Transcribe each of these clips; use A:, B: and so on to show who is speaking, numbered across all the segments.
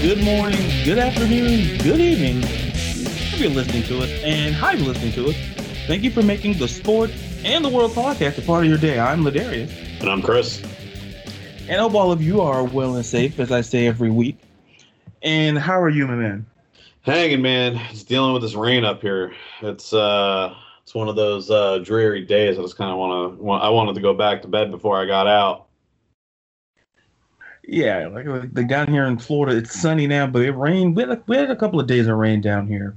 A: good morning, good afternoon, good evening. If you're listening to us, and hi, you're listening to us. Thank you for making the Sport and the World podcast a part of your day. I'm Ladarius.
B: And I'm Chris.
A: And hope all of you are well and safe, as I say every week. And how are you, my man?
B: Hanging, man. Just dealing with this rain up here. It's uh, it's one of those uh, dreary days. I just kind of want to. I wanted to go back to bed before I got out.
A: Yeah, like, like down here in Florida, it's sunny now, but it rained. We had, a, we had a couple of days of rain down here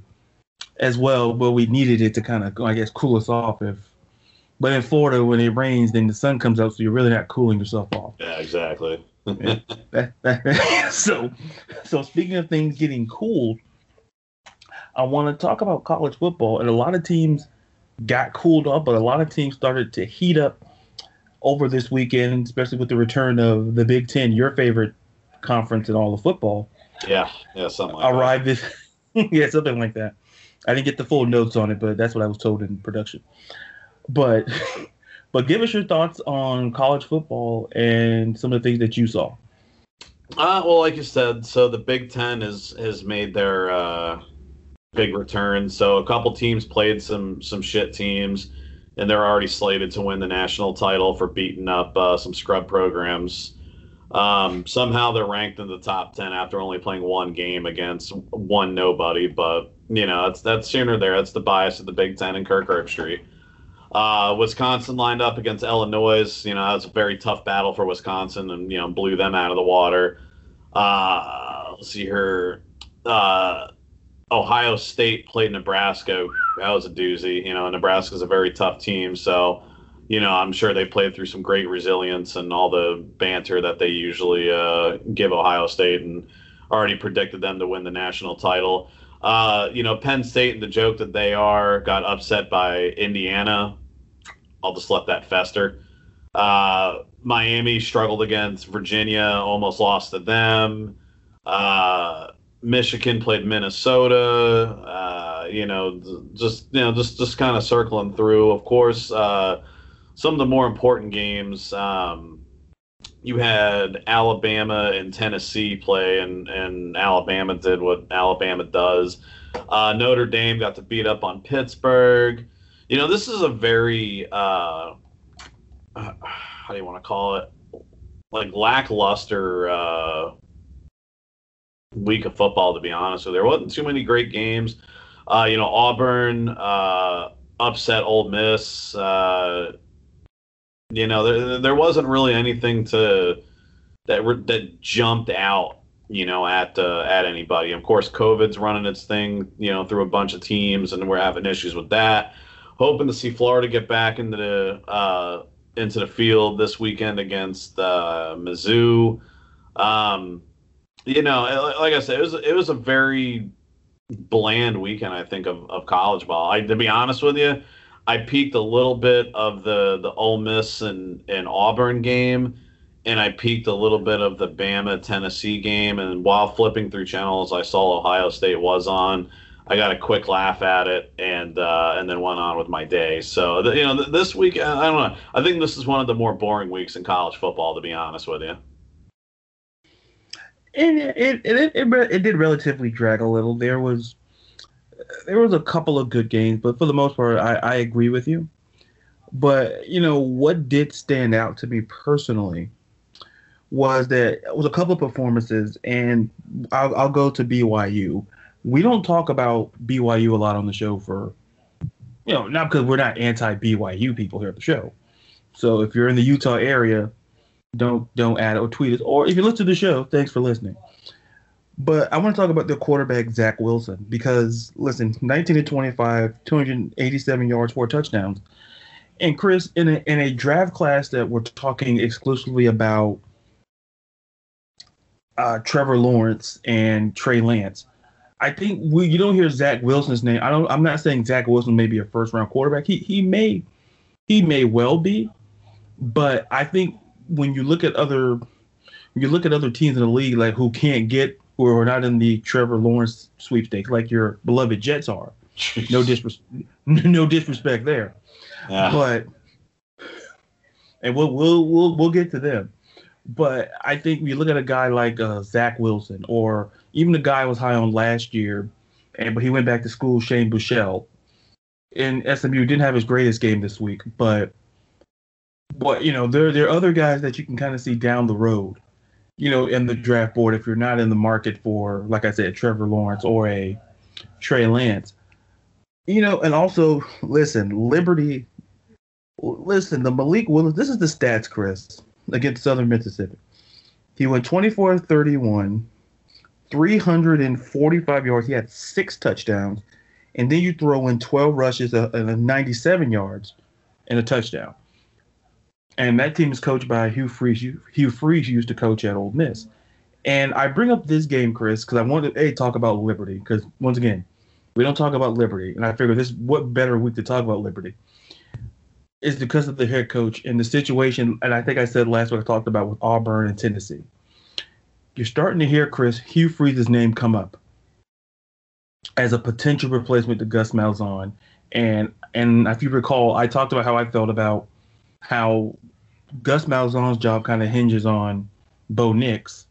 A: as well, but we needed it to kind of, I guess, cool us off. If, but in Florida, when it rains, then the sun comes out, so you're really not cooling yourself off.
B: Yeah, exactly.
A: so, so speaking of things getting cooled, I want to talk about college football, and a lot of teams got cooled off, but a lot of teams started to heat up over this weekend, especially with the return of the Big Ten, your favorite conference in all of football.
B: Yeah, yeah, something like
A: arrived that. This, yeah, something like that. I didn't get the full notes on it, but that's what I was told in production. But but give us your thoughts on college football and some of the things that you saw.
B: Uh, well, like you said, so the Big Ten has has made their uh, big return. So a couple teams played some some shit teams and they're already slated to win the national title for beating up uh, some scrub programs. Um, somehow they're ranked in the top ten after only playing one game against one nobody. But you know that's that's sooner there. That's the bias of the Big Ten and Kirk Herbstreit. Uh, Wisconsin lined up against Illinois. You know that was a very tough battle for Wisconsin, and you know blew them out of the water. Uh, let's see here. Uh, Ohio State played Nebraska. That was a doozy. You know, Nebraska's a very tough team, so you know I'm sure they played through some great resilience and all the banter that they usually uh, give Ohio State, and already predicted them to win the national title. Uh, you know, Penn State and the joke that they are got upset by Indiana. I'll just let that fester. Uh, Miami struggled against Virginia, almost lost to them. Uh, Michigan played Minnesota. Uh, you know, just you know, just just kind of circling through. Of course, uh, some of the more important games. Um, you had Alabama and Tennessee play, and and Alabama did what Alabama does. Uh, Notre Dame got to beat up on Pittsburgh. You know, this is a very uh, how do you want to call it? Like lackluster uh, week of football, to be honest So. There wasn't too many great games. Uh, you know, Auburn uh, upset Ole Miss. Uh, you know, there, there wasn't really anything to that that jumped out. You know, at uh, at anybody. Of course, COVID's running its thing. You know, through a bunch of teams, and we're having issues with that. Hoping to see Florida get back into the uh, into the field this weekend against uh, Mizzou. Um, you know, like I said, it was it was a very bland weekend. I think of, of college ball. I to be honest with you, I peeked a little bit of the the Ole Miss and, and Auburn game, and I peeked a little bit of the Bama Tennessee game. And while flipping through channels, I saw Ohio State was on. I got a quick laugh at it, and uh, and then went on with my day. So the, you know, this week I don't know. I think this is one of the more boring weeks in college football, to be honest with you
A: it it, it it, it did relatively drag a little. There was there was a couple of good games, but for the most part, I, I agree with you. But you know what did stand out to me personally was that it was a couple of performances, and I'll, I'll go to BYU. We don't talk about BYU a lot on the show for, you know, not because we're not anti BYU people here at the show. So if you're in the Utah area, don't don't add or tweet us. Or if you listen to the show, thanks for listening. But I want to talk about the quarterback Zach Wilson because listen, 19 to 25, 287 yards, four touchdowns. And Chris, in a in a draft class that we're talking exclusively about uh, Trevor Lawrence and Trey Lance, I think we you don't hear Zach Wilson's name. I don't. I'm not saying Zach Wilson may be a first round quarterback. He he may he may well be, but I think when you look at other when you look at other teams in the league like who can't get or are not in the Trevor Lawrence sweepstakes like your beloved Jets are. No disrespect no disrespect there. Yeah. But and we'll we'll we'll we'll get to them. But I think you look at a guy like uh, Zach Wilson, or even the guy I was high on last year, and but he went back to school, Shane Buechele. In SMU didn't have his greatest game this week, but but you know there there are other guys that you can kind of see down the road, you know, in the draft board if you're not in the market for, like I said, Trevor Lawrence or a Trey Lance. You know, and also listen, Liberty. Listen, the Malik Willis. This is the stats, Chris, against Southern Mississippi. He went 24 31, 345 yards. He had six touchdowns, and then you throw in 12 rushes uh, and a 97 yards and a touchdown. And that team is coached by Hugh Freeze. Hugh Freeze used to coach at Ole Miss. And I bring up this game, Chris, because I wanted to a talk about Liberty. Because once again, we don't talk about Liberty, and I figure this what better week to talk about Liberty is because of the head coach and the situation. And I think I said last week I talked about with Auburn and Tennessee. You're starting to hear Chris Hugh Freeze's name come up as a potential replacement to Gus Malzahn. And and if you recall, I talked about how I felt about how Gus Malzahn's job kind of hinges on Bo Nix,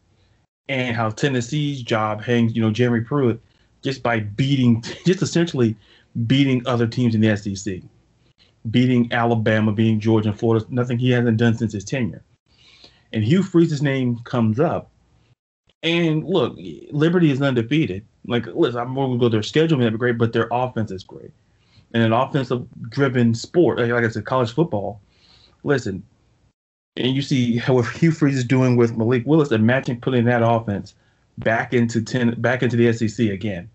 A: and how Tennessee's job hangs, you know, Jeremy Pruitt just by beating, just essentially beating other teams in the SEC, beating Alabama, beating Georgia and Florida, nothing he hasn't done since his tenure. And Hugh Freeze's name comes up. And look, Liberty is undefeated. Like, listen, I'm more going to go their schedule may be great, but their offense is great. And an offensive driven sport, like I said, college football, listen, and you see what Hugh Freeze is doing with Malik Willis Imagine putting that offense back into ten back into the SEC again.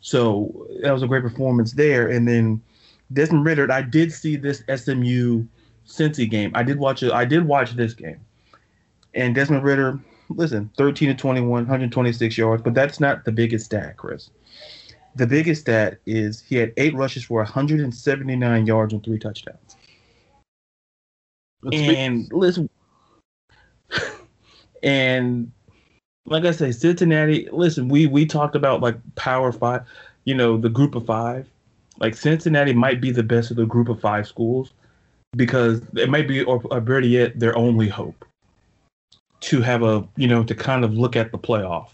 A: So that was a great performance there. And then Desmond Ridder, I did see this SMU Cincy game. I did watch it. I did watch this game. And Desmond Ridder, listen, 13 to 21, 126 yards, but that's not the biggest stat, Chris. The biggest stat is he had eight rushes for 179 yards and three touchdowns. And listen, and like I say, Cincinnati. Listen, we we talked about like Power Five, you know, the Group of Five. Like Cincinnati might be the best of the Group of Five schools because it might be, or, or better yet, their only hope to have a, you know, to kind of look at the playoff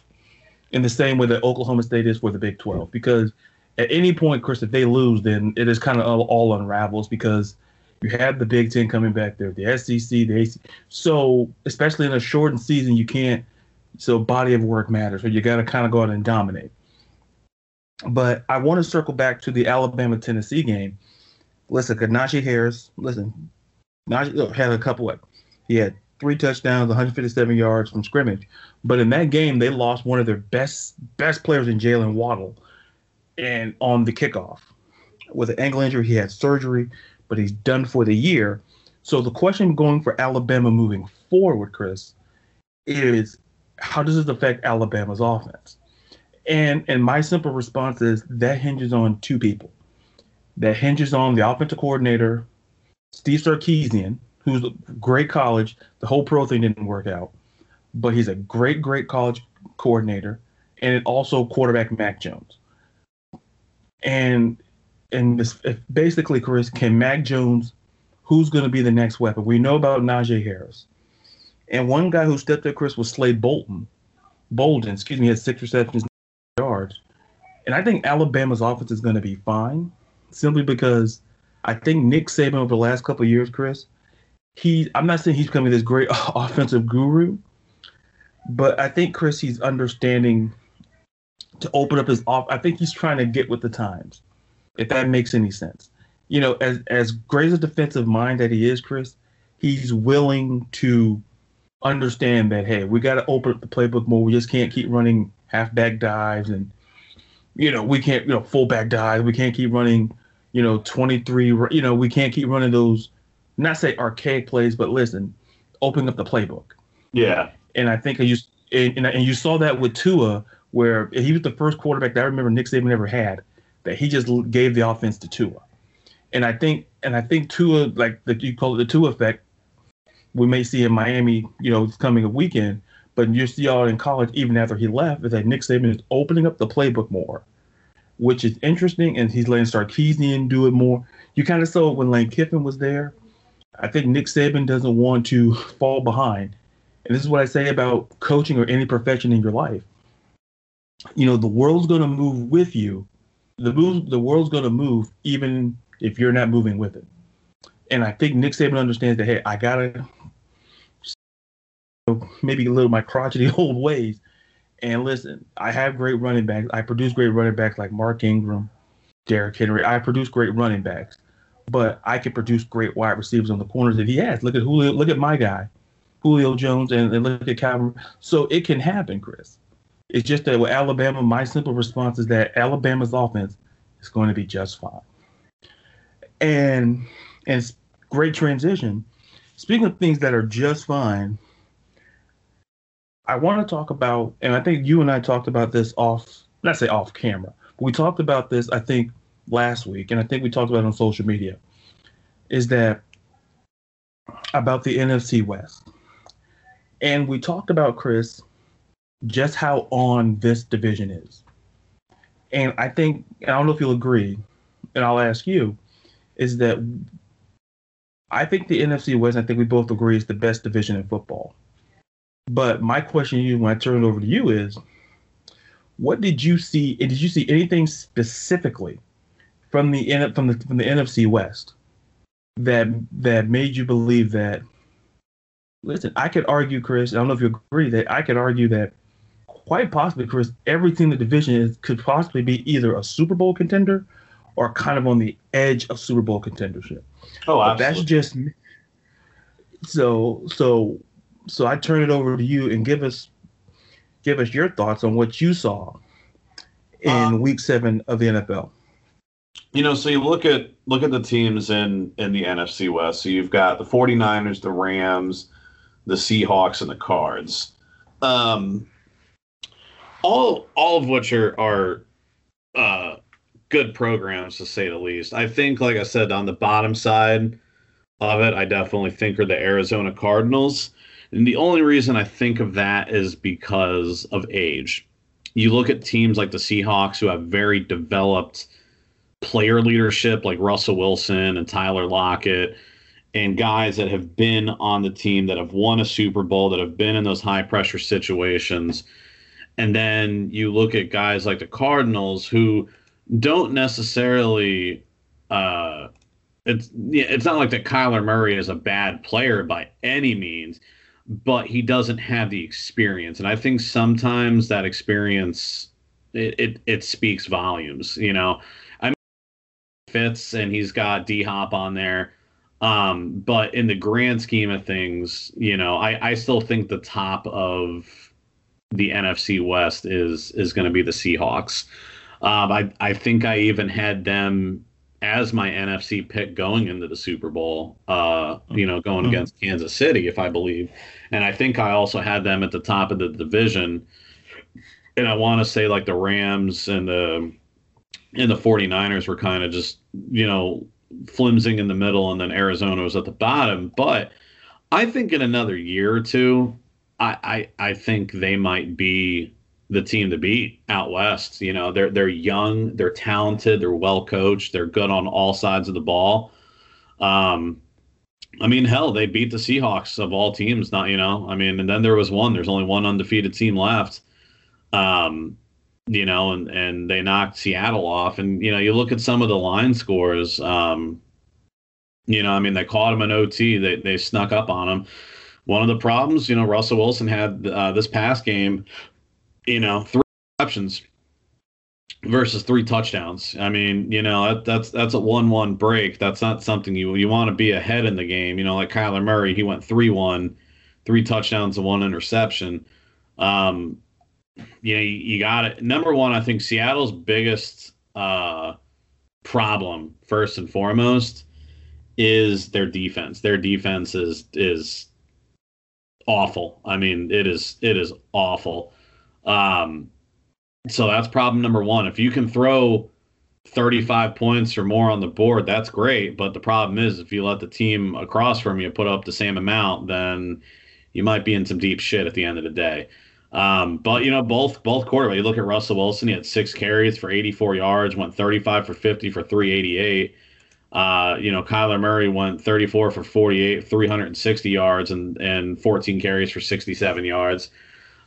A: in the same way that Oklahoma State is for the Big Twelve. Because at any point, Chris, if they lose, then it is kind of all, all unravels because you have the Big Ten coming back there, the SEC, the AC. So especially in a shortened season, you can't so body of work matters. So you got to kind of go out and dominate. But I want to circle back to the Alabama Tennessee game. Listen, Najee Harris, listen, Najee had a couple of, he had three touchdowns, 157 yards from scrimmage. But in that game, they lost one of their best best players in Jaylen Waddle, and on the kickoff with an ankle injury, he had surgery, but he's done for the year. So the question going for Alabama moving forward, Chris, is how does this affect Alabama's offense? And and my simple response is that hinges on two people. That hinges on the offensive coordinator, Steve Sarkisian, who's a great college. The whole pro thing didn't work out, but he's a great, great college coordinator, and also quarterback Mac Jones. And and this, basically, Chris, can Mac Jones, who's going to be the next weapon? We know about Najee Harris. And one guy who stepped up, Chris, was Slade Bolton. Bolden, excuse me, had six receptions, yards. And I think Alabama's offense is going to be fine, simply because I think Nick Saban over the last couple years, Chris, he I'm not saying he's becoming this great offensive guru, but I think Chris he's understanding to open up his off. I think he's trying to get with the times, if that makes any sense. You know, as as great a defensive mind that he is, Chris, he's willing to understand that hey, we got to open up the playbook more. We just can't keep running halfback dives and you know we can't you know fullback dives. We can't keep running you know 23. You know we can't keep running those not say archaic plays, but listen, opening up the playbook.
B: Yeah,
A: and I think you and, and you saw that with Tua, where he was the first quarterback that I remember Nick Saban ever had that he just gave the offense to Tua. And I think and I think Tua, like the, you call it the Tua effect, we may see in Miami, you know, coming a weekend. But you see all in college, even after he left, is that Nick Saban is opening up the playbook more, which is interesting, and he's letting Sarkisian do it more. You kind of saw it when Lane Kiffin was there. I think Nick Saban doesn't want to fall behind, And this is what I say about coaching or any profession in your life. You know, the world's going to move with you. The move, the world's going to move even if you're not moving with it. And I think Nick Saban understands that. Hey, I gotta maybe a little my crotchety old ways. And listen, I have great running backs. I produce great running backs like Mark Ingram, Derrick Henry. I produce great running backs, but I can produce great wide receivers on the corners that he has. Look at Julio. Look at my guy, Julio Jones, and, and look at Calvin. So it can happen, Chris. It's just that with Alabama, my simple response is that Alabama's offense is going to be just fine. And and great transition. Speaking of things that are just fine, I want to talk about, and I think you and I talked about this off, not say off camera, but we talked about this, I think, last week, and I think we talked about it on social media, is that about the NFC West. And we talked about, Chris, just how on this division is. And I think, and I don't know if you'll agree, and I'll ask you, is that I think the NFC West, I think we both agree, is the best division in football. But my question to you when I turn it over to you is what did you see did you see anything specifically from the from the from the NFC West that that made you believe that listen, I could argue, Chris, I don't know if you agree that I could argue that quite possibly, Chris, everything in the division is could possibly be either a Super Bowl contender or kind of on the edge of Super Bowl contendership.
B: Oh,
A: absolutely. But that's just so so so I turn it over to you and give us give us your thoughts on what you saw in uh, week seven of the NFL.
B: You know, so you look at look at the teams in in the NFC West. So you've got the 49ers, the Rams, the Seahawks, and the Cards. Um all all of which are are uh good programs to say the least. I think, like I said, on the bottom side of it, I definitely think are the Arizona Cardinals. And the only reason I think of that is because of age. You look at teams like the Seahawks who have very developed player leadership, like Russell Wilson and Tyler Lockett, and guys that have been on the team that have won a Super Bowl, that have been in those high pressure situations. And then you look at guys like the Cardinals who don't necessarily uh, it's it's not like that Kyler Murray is a bad player by any means, but he doesn't have the experience. And I think sometimes that experience it it, it speaks volumes, you know. I mean fits and he's got D Hop on there. Um, but in the grand scheme of things, you know, I, I still think the top of the NFC West is is going to be the Seahawks. Um, I I think I even had them as my NFC pick going into the Super Bowl. Uh, you know, going mm-hmm. against Kansas City, if I believe, and I think I also had them at the top of the division. And I want to say like the Rams and the and the 49ers were kind of just you know flimsing in the middle, and then Arizona was at the bottom. But I think in another year or two, I I, I think they might be the team to beat out west. You know, they're they're young, they're talented, they're well coached, they're good on all sides of the ball. Um, I mean, hell, they beat the Seahawks of all teams. Not you know, I mean, and then there was one. There's only one undefeated team left. Um, you know, and and they knocked Seattle off. And you know, you look at some of the line scores. Um, you know, I mean, they caught him in OT. They they snuck up on him. One of the problems, you know, Russell Wilson had uh, this past game you know, three receptions versus three touchdowns. I mean, you know, that, that's that's a one-one break. That's not something you you want to be ahead in the game. You know, like Kyler Murray, he went three-one, three touchdowns and one interception. Um, you know, you, you got it. Number one, I think Seattle's biggest uh, problem, first and foremost, is their defense. Their defense is is awful. I mean, it is it is awful. Um, so that's problem number one. If you can throw 35 points or more on the board, that's great. But the problem is, if you let the team across from you put up the same amount, then you might be in some deep shit at the end of the day. Um, but you know, both both quarterbacks. You look at Russell Wilson; he had six carries for 84 yards, went 35 for 50 for 388. Uh, you know, Kyler Murray went 34 for 48, 360 yards, and and 14 carries for 67 yards.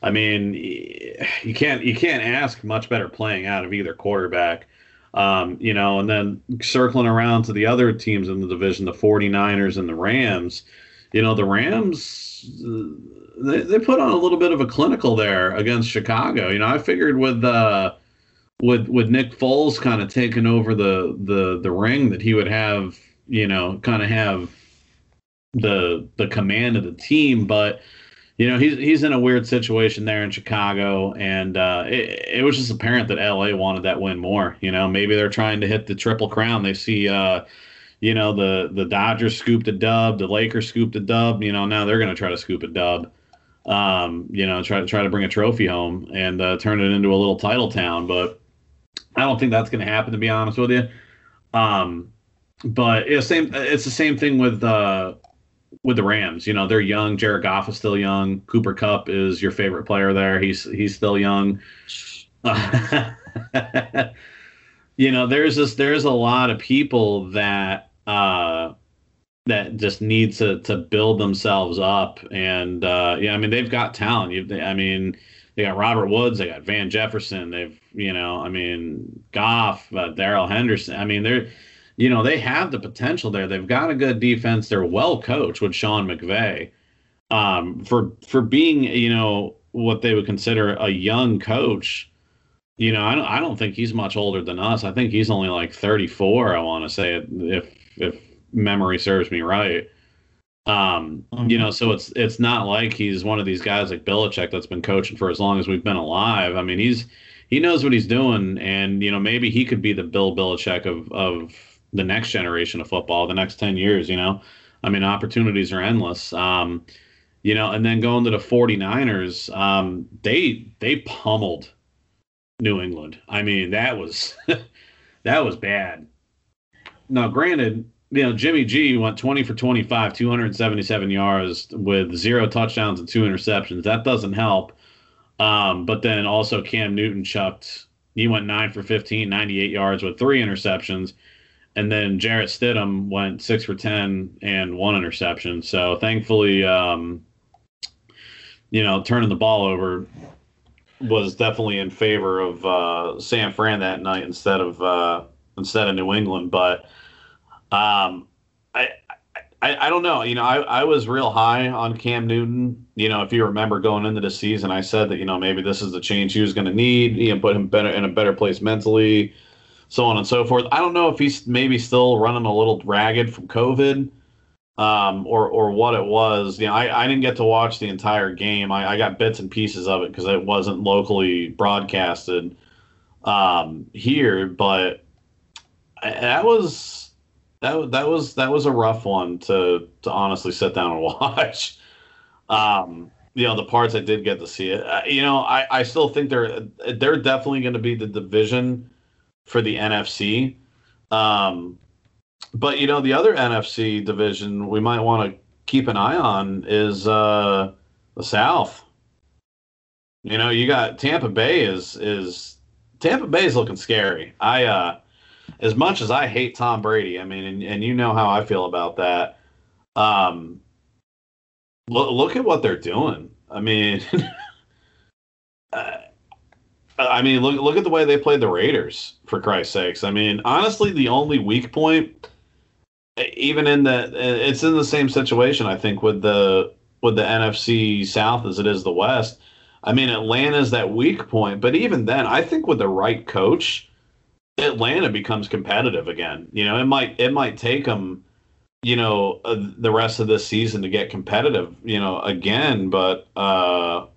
B: I mean, you can't you can't ask much better playing out of either quarterback. Um, you know, and then circling around to the other teams in the division, the 49ers and the Rams. You know, the Rams they, they put on a little bit of a clinical there against Chicago. You know, I figured with uh with with Nick Foles kind of taking over the the the ring that he would have, you know, kind of have the the command of the team, but you know he's he's in a weird situation there in Chicago, and uh, it, it was just apparent that LA wanted that win more. You know, maybe they're trying to hit the triple crown. They see, uh, you know, the the Dodgers scooped a dub, the Lakers scooped a dub. You know, now they're going to try to scoop a dub. Um, you know, try to try to bring a trophy home and uh, turn it into a little title town. But I don't think that's going to happen, to be honest with you. Um, but yeah, same. It's the same thing with uh, with the Rams. You know, they're young. Jared Goff is still young. Cooper Kupp is your favorite player there. He's he's still young. you know, there's this there's a lot of people that uh that just need to to build themselves up and uh yeah, I mean they've got talent. I mean they got Robert Woods, they got Van Jefferson, they've you know, I mean Goff, uh, Darrell Henderson. I mean they're you know, they have the potential there. They've got a good defense. They're well coached with Sean McVay. Um, for for being, you know, what they would consider a young coach, you know, I don't I don't think he's much older than us. I think he's only like 34, I want to say if if memory serves me right. Um, mm-hmm. you know, so it's it's not like he's one of these guys like Belichick that's been coaching for as long as we've been alive. I mean, he's he knows what he's doing, and you know, maybe he could be the Bill Belichick of of the next generation of football, the next 10 years, you know. I mean, opportunities are endless. Um, you know, and then going to the 49ers, um, they they pummeled New England. I mean, that was that was bad. Now, granted, you know, Jimmy G went 20 for 25, 277 yards with zero touchdowns and two interceptions. That doesn't help. Um, but then also Cam Newton chucked, he went 9 for 15, 98 yards with three interceptions. And then Jarrett Stidham went six for ten and one interception. So thankfully, um, you know, turning the ball over was definitely in favor of uh, San Fran that night instead of uh, instead of New England. But um, I, I I don't know. You know, I, I was real high on Cam Newton. You know, if you remember going into the season, I said that you know maybe this is the change he was going to need. You know, put him better in a better place mentally so on and so forth. I don't know if he's maybe still running a little ragged from COVID, um, or or what it was. You know, I, I didn't get to watch the entire game. I, I got bits and pieces of it because it wasn't locally broadcasted um, here, but that was that that was that was a rough one to to honestly sit down and watch. Um, you know the parts I did get to see it. Uh, you know, I, I still think they're they're definitely going to be the division for the NFC. Um, but you know, the other NFC division we might want to keep an eye on is uh, the South. You know, you got Tampa Bay is is Tampa Bay is looking scary. I uh, as much as I hate Tom Brady, I mean, and, and you know how I feel about that. Um, look, look at what they're doing. I mean, uh, I mean, look look at the way they played the Raiders for Christ's sakes. I mean, honestly, the only weak point, even in the, it's in the same situation. I think with the with the NFC South as it is the West. I mean, Atlanta's that weak point, but even then, I think with the right coach, Atlanta becomes competitive again. You know, it might it might take them, you know, uh, the rest of this season to get competitive. You know, again, but. uh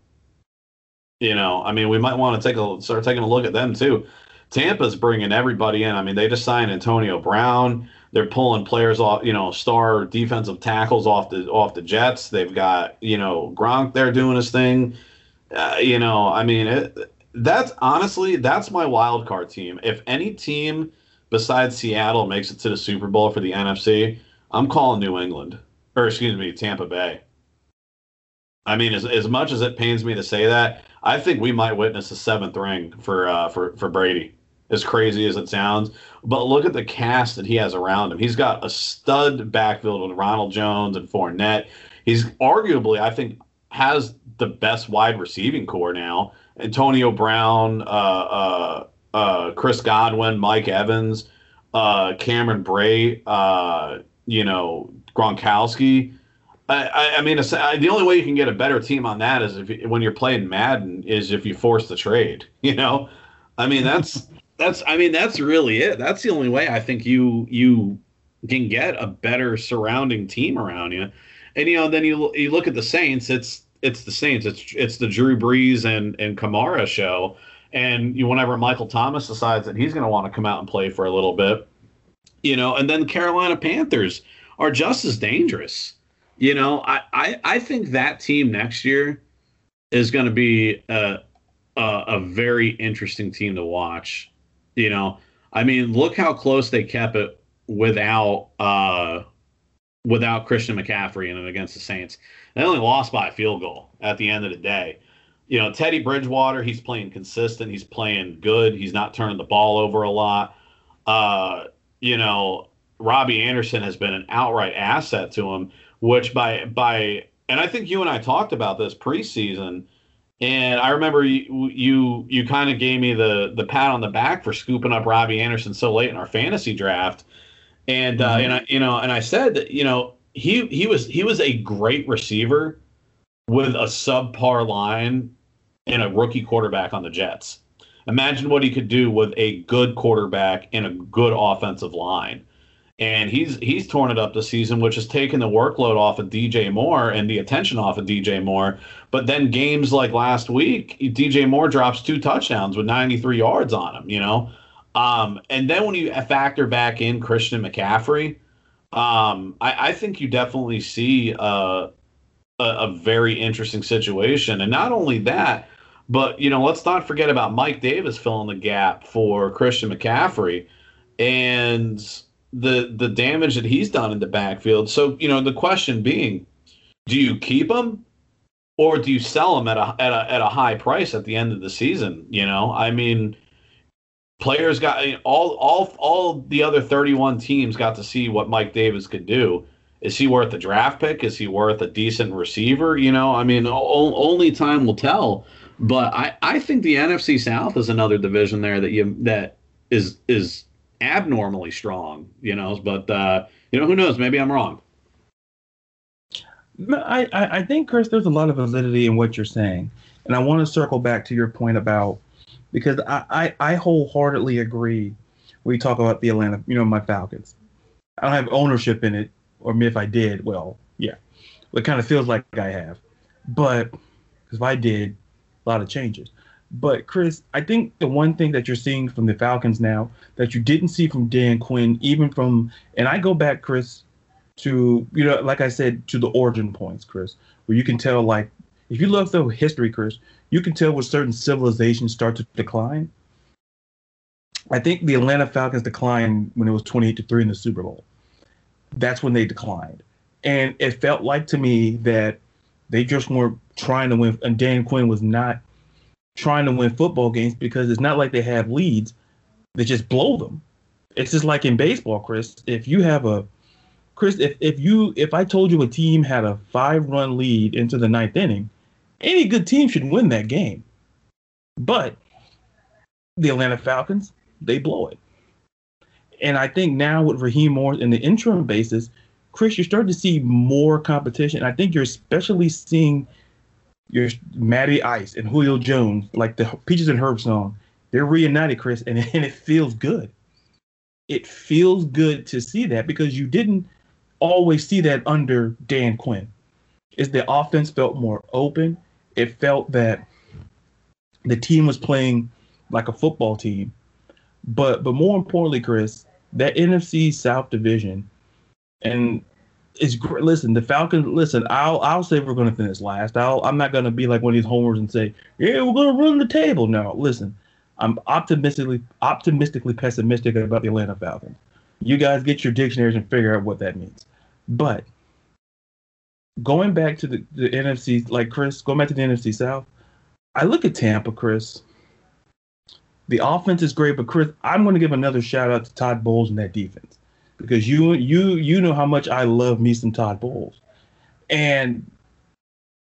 B: you know, I mean, we might want to take a start taking a look at them too. Tampa's bringing everybody in. I mean, they just signed Antonio Brown. They're pulling players off, you know, star defensive tackles off the off the Jets. They've got you know Gronk there doing his thing. Uh, you know, I mean, it, that's honestly that's my wild card team. If any team besides Seattle makes it to the Super Bowl for the NFC, I'm calling New England or excuse me, Tampa Bay. I mean, as as much as it pains me to say that, I think we might witness a seventh ring for uh, for for Brady as crazy as it sounds. But look at the cast that he has around him. He's got a stud backfield with Ronald Jones and Fournette. He's arguably, I think, has the best wide receiving corps now. Antonio Brown, uh, uh, uh, Chris Godwin, Mike Evans, uh, Cameron Brate, uh, you know, Gronkowski. I, I mean, the only way you can get a better team on that is if when you're playing Madden is if you force the trade. You know, I mean that's that's I mean that's really it. That's the only way I think you you can get a better surrounding team around you. And you know, then you you look at the Saints. It's it's the Saints. It's it's the Drew Brees and and Kamara show. And you, whenever Michael Thomas decides that he's going to want to come out and play for a little bit, you know, and then the Carolina Panthers are just as dangerous. You know, I, I, I think that team next year is going to be a, a, a very interesting team to watch. You know, I mean, look how close they kept it without uh, without Christian McCaffrey and against the Saints. They only lost by a field goal at the end of the day. You know, Teddy Bridgewater, he's playing consistent. He's playing good. He's not turning the ball over a lot. Uh, you know, Robbie Anderson has been an outright asset to him, which by by and I think you and I talked about this preseason. And I remember you you, you kind of gave me the the pat on the back for scooping up Robbie Anderson so late in our fantasy draft. And uh, mm-hmm. and I you know and I said that you know he he was he was a great receiver with a subpar line and a rookie quarterback on the Jets. Imagine what he could do with a good quarterback and a good offensive line. And he's he's torn it up this season, which has taken the workload off of DJ Moore and the attention off of DJ Moore. But then games like last week, DJ Moore drops two touchdowns with 93 yards on him, you know. Um, and then when you factor back in Christian McCaffrey, um, I, I, think you definitely see a, a, a very interesting situation. And not only that, but you know, let's not forget about Mike Davis filling the gap for Christian McCaffrey and the the damage that he's done in the backfield. So, you know, the question being, do you keep him or do you sell him at a at a at a high price at the end of the season? You know, I mean, players got all all all the other 31 teams got to see what Mike Davis could do. Is he worth a draft pick? Is he worth a decent receiver? You know, I mean, o- only time will tell. But I, I think the NFC South is another division there that you that is is abnormally strong. You know, but uh, you know who knows? Maybe I'm wrong.
A: I, I think Chris, there's a lot of validity in what you're saying, and I want to circle back to your point about because I, I, I wholeheartedly agree when you talk about the Atlanta, you know, my Falcons. I don't have ownership in it, or me if I did, well, yeah, it kind of feels like I have, but because if I did, a lot of changes. But Chris, I think the one thing that you're seeing from the Falcons now that you didn't see from Dan Quinn, even from, and I go back, Chris, to you know, like I said, to the origin points, Chris, where you can tell, like, if you look through history, Chris, you can tell when certain civilizations start to decline. I think the Atlanta Falcons declined when it was 28 to 3 in the Super Bowl. That's when they declined. And it felt like to me that they just weren't trying to win, and Dan Quinn was not trying to win football games because it's not like they have leads; they just blow them. It's just like in baseball, Chris. If you have a Chris, if, if you if I told you a team had a five run lead into the ninth inning, any good team should win that game. But the Atlanta Falcons, they blow it. And I think now with Raheem Morris in the interim basis, Chris, you're starting to see more competition. I think you're especially seeing your Matty Ice and Julio Jones, like the Peaches and Herb song. They're reunited, Chris, and, and it feels good. It feels good to see that because you didn't always see that under Dan Quinn. Is the offense felt more open? It felt that the team was playing like a football team. But but more importantly, Chris, that NFC South division and it's great. Listen, the Falcons. Listen, I'll I'll say we're going to finish last. I'll I'm not going to be like one of these homers and say, yeah, we're going to run the table. No, listen, I'm optimistically optimistically pessimistic about the Atlanta Falcons. You guys get your dictionaries and figure out what that means. But going back to the, the NFC, like Chris, going back to the NFC South, I look at Tampa, Chris. The offense is great, but Chris, I'm going to give another shout out to Todd Bowles and that defense because you you you know how much I love me some Todd Bowles, and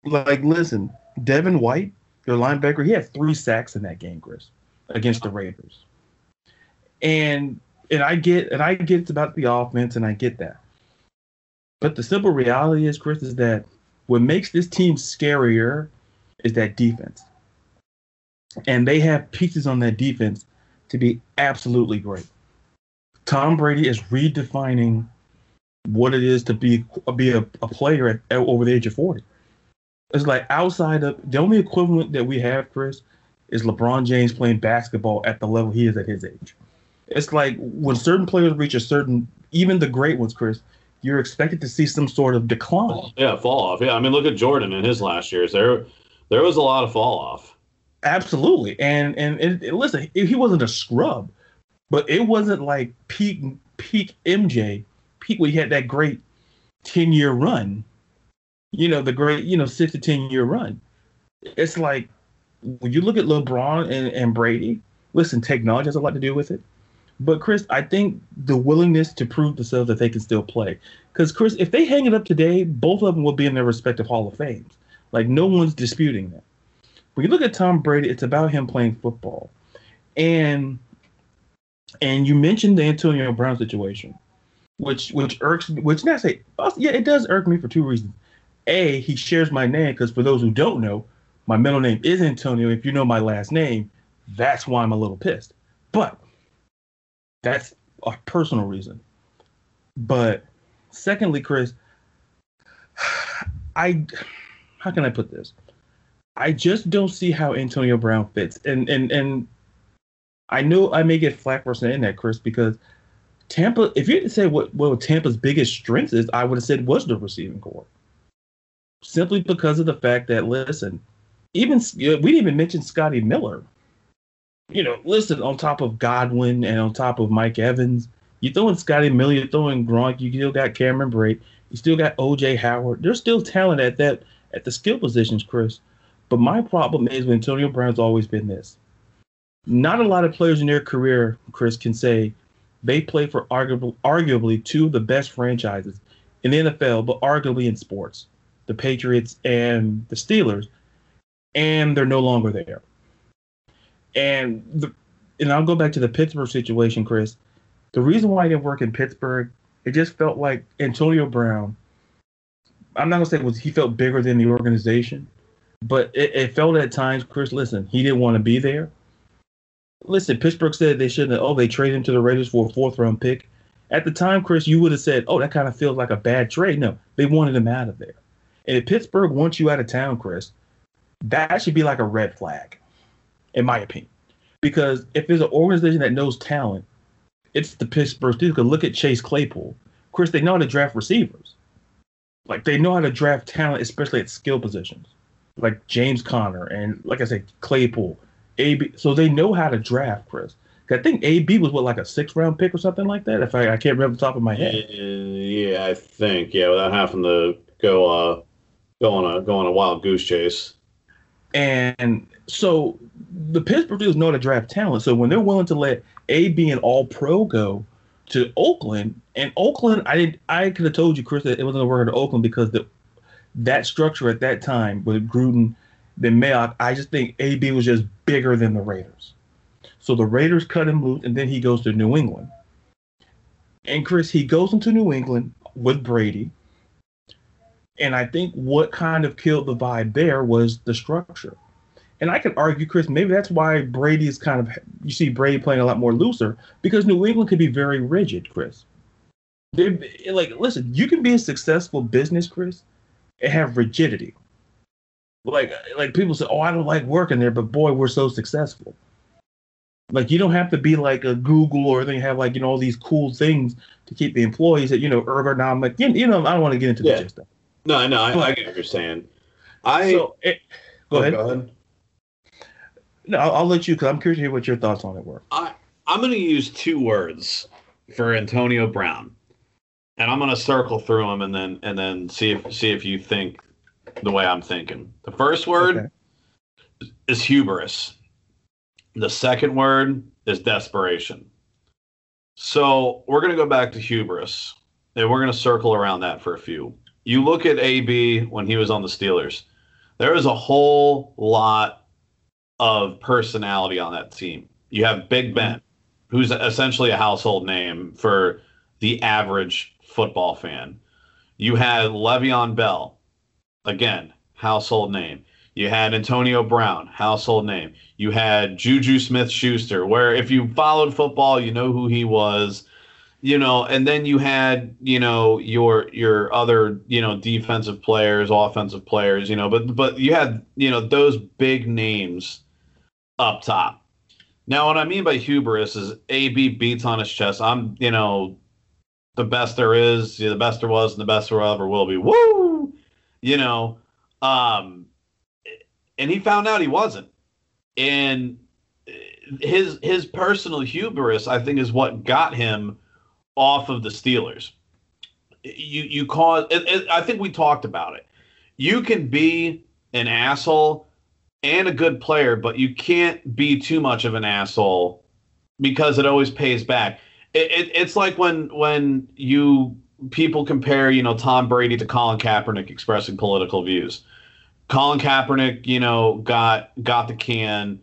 A: like listen, Devin White, your linebacker, he had three sacks in that game, Chris, against the Raiders, and and I get and I get it's about the offense and I get that, but the simple reality is, Chris, is that what makes this team scarier is that defense. And they have pieces on that defense to be absolutely great. Tom Brady is redefining what it is to be be a, a player at, at, over the age of 40. It's like outside of the only equivalent that we have, Chris, is LeBron James playing basketball at the level he is at his age. It's like when certain players reach a certain, even the great ones, Chris, you're expected to see some sort of decline.
B: Yeah, fall off. Yeah, I mean, look at Jordan in his last years. There, there was a lot of fall off.
A: Absolutely, and and it, it, listen, he wasn't a scrub, but it wasn't like peak peak MJ peak where he had that great ten year run. You know, the great you know six to ten year run. It's like when you look at LeBron and, and Brady. Listen, technology has a lot to do with it. But Chris, I think the willingness to prove themselves that they can still play. Because Chris, if they hang it up today, both of them will be in their respective Hall of Fames. Like no one's disputing that. When you look at Tom Brady, it's about him playing football, and and you mentioned the Antonio Brown situation, which which irks which not say yeah it does irk me for two reasons. A, he shares my name because for those who don't know, my middle name is Antonio. If you know my last name, that's why I'm a little pissed. But that's a personal reason. But secondly, Chris, I how can I put this? I just don't see how Antonio Brown fits. And and and I know I may get flack for saying that, Chris, because Tampa, if you had to say what, what Tampa's biggest strength is, I would have said was the receiving corps. Simply because of the fact that, listen, even we didn't even mention Scotty Miller you know, listen, on top of Godwin and on top of Mike Evans, you're throwing Scotty Miller, you're throwing Gronk, you still got Cameron Brate, you still got OJ Howard. There's still talent at that at the skill positions, Chris. But my problem is when Antonio Brown's always been this. Not a lot of players in their career, Chris, can say they play for arguably, arguably two of the best franchises in the NFL, but arguably in sports, the Patriots and the Steelers, and they're no longer there. And the and I'll go back to the Pittsburgh situation, Chris. The reason why I didn't work in Pittsburgh, it just felt like Antonio Brown. I'm not gonna say was he felt bigger than the organization, but it, it felt at times, Chris. Listen, he didn't want to be there. Listen, Pittsburgh said they shouldn't. Have, oh, they traded him to the Raiders for a fourth round pick. At the time, Chris, you would have said, "Oh, that kind of feels like a bad trade." No, they wanted him out of there. And if Pittsburgh wants you out of town, Chris, that should be like a red flag in my opinion. Because if there's an organization that knows talent, it's the Pittsburgh Steelers. Because look at Chase Claypool. Of course, they know how to draft receivers. Like they know how to draft talent, especially at skill positions, like James Conner and like I said, Claypool, AB. So they know how to draft, Chris. I think AB was what like a six round pick or something like that. If I, I can't remember the top of my head.
B: Yeah, I think yeah, without having to go uh go on a go on a wild goose chase.
A: And so the Pittsburgh Steelers know to draft talent. So when they're willing to let AB and All Pro go to Oakland, and Oakland, I did I could have told you, Chris, that it wasn't going to Oakland because the that structure at that time with Gruden, then Mayock, I just think AB was just bigger than the Raiders. So the Raiders cut him loose, and then he goes to New England. And Chris, he goes into New England with Brady. And I think what kind of killed the vibe there was the structure. And I can argue, Chris, maybe that's why Brady is kind of you see Brady playing a lot more looser because New England could be very rigid, Chris. They're, like, listen, you can be a successful business, Chris, and have rigidity. Like, like people say, oh, I don't like working there, but boy, we're so successful. Like, you don't have to be like a Google or they have like you know all these cool things to keep the employees that you know ergonomic. You, you know, I don't want to get into yeah. the gist.
B: No, no, I, I get what. I so, it,
A: go, oh, ahead. go ahead. No, I'll, I'll let you because I'm curious to hear what your thoughts on it were.
B: I I'm going to use two words for Antonio Brown, and I'm going to circle through them and then and then see if see if you think the way I'm thinking. The first word okay. is hubris. The second word is desperation. So we're going to go back to hubris, and we're going to circle around that for a few. You look at AB when he was on the Steelers. There was a whole lot of personality on that team. You have Big mm-hmm. Ben, who's essentially a household name for the average football fan. You had Le'Veon Bell, again, household name. You had Antonio Brown, household name. You had Juju Smith Schuster, where if you followed football, you know who he was. You know, and then you had, you know, your your other, you know, defensive players, offensive players, you know, but but you had, you know, those big names up top. Now, what I mean by hubris is AB beats on his chest. I'm, you know, the best there is, the best there was, and the best there ever will be. Woo! You know, um, and he found out he wasn't. And his his personal hubris, I think, is what got him off of the Steelers. You you cause. It, it, I think we talked about it. You can be an asshole and a good player, but you can't be too much of an asshole because it always pays back. It, it, it's like when when you people compare, you know, Tom Brady to Colin Kaepernick expressing political views. Colin Kaepernick, you know, got got the can.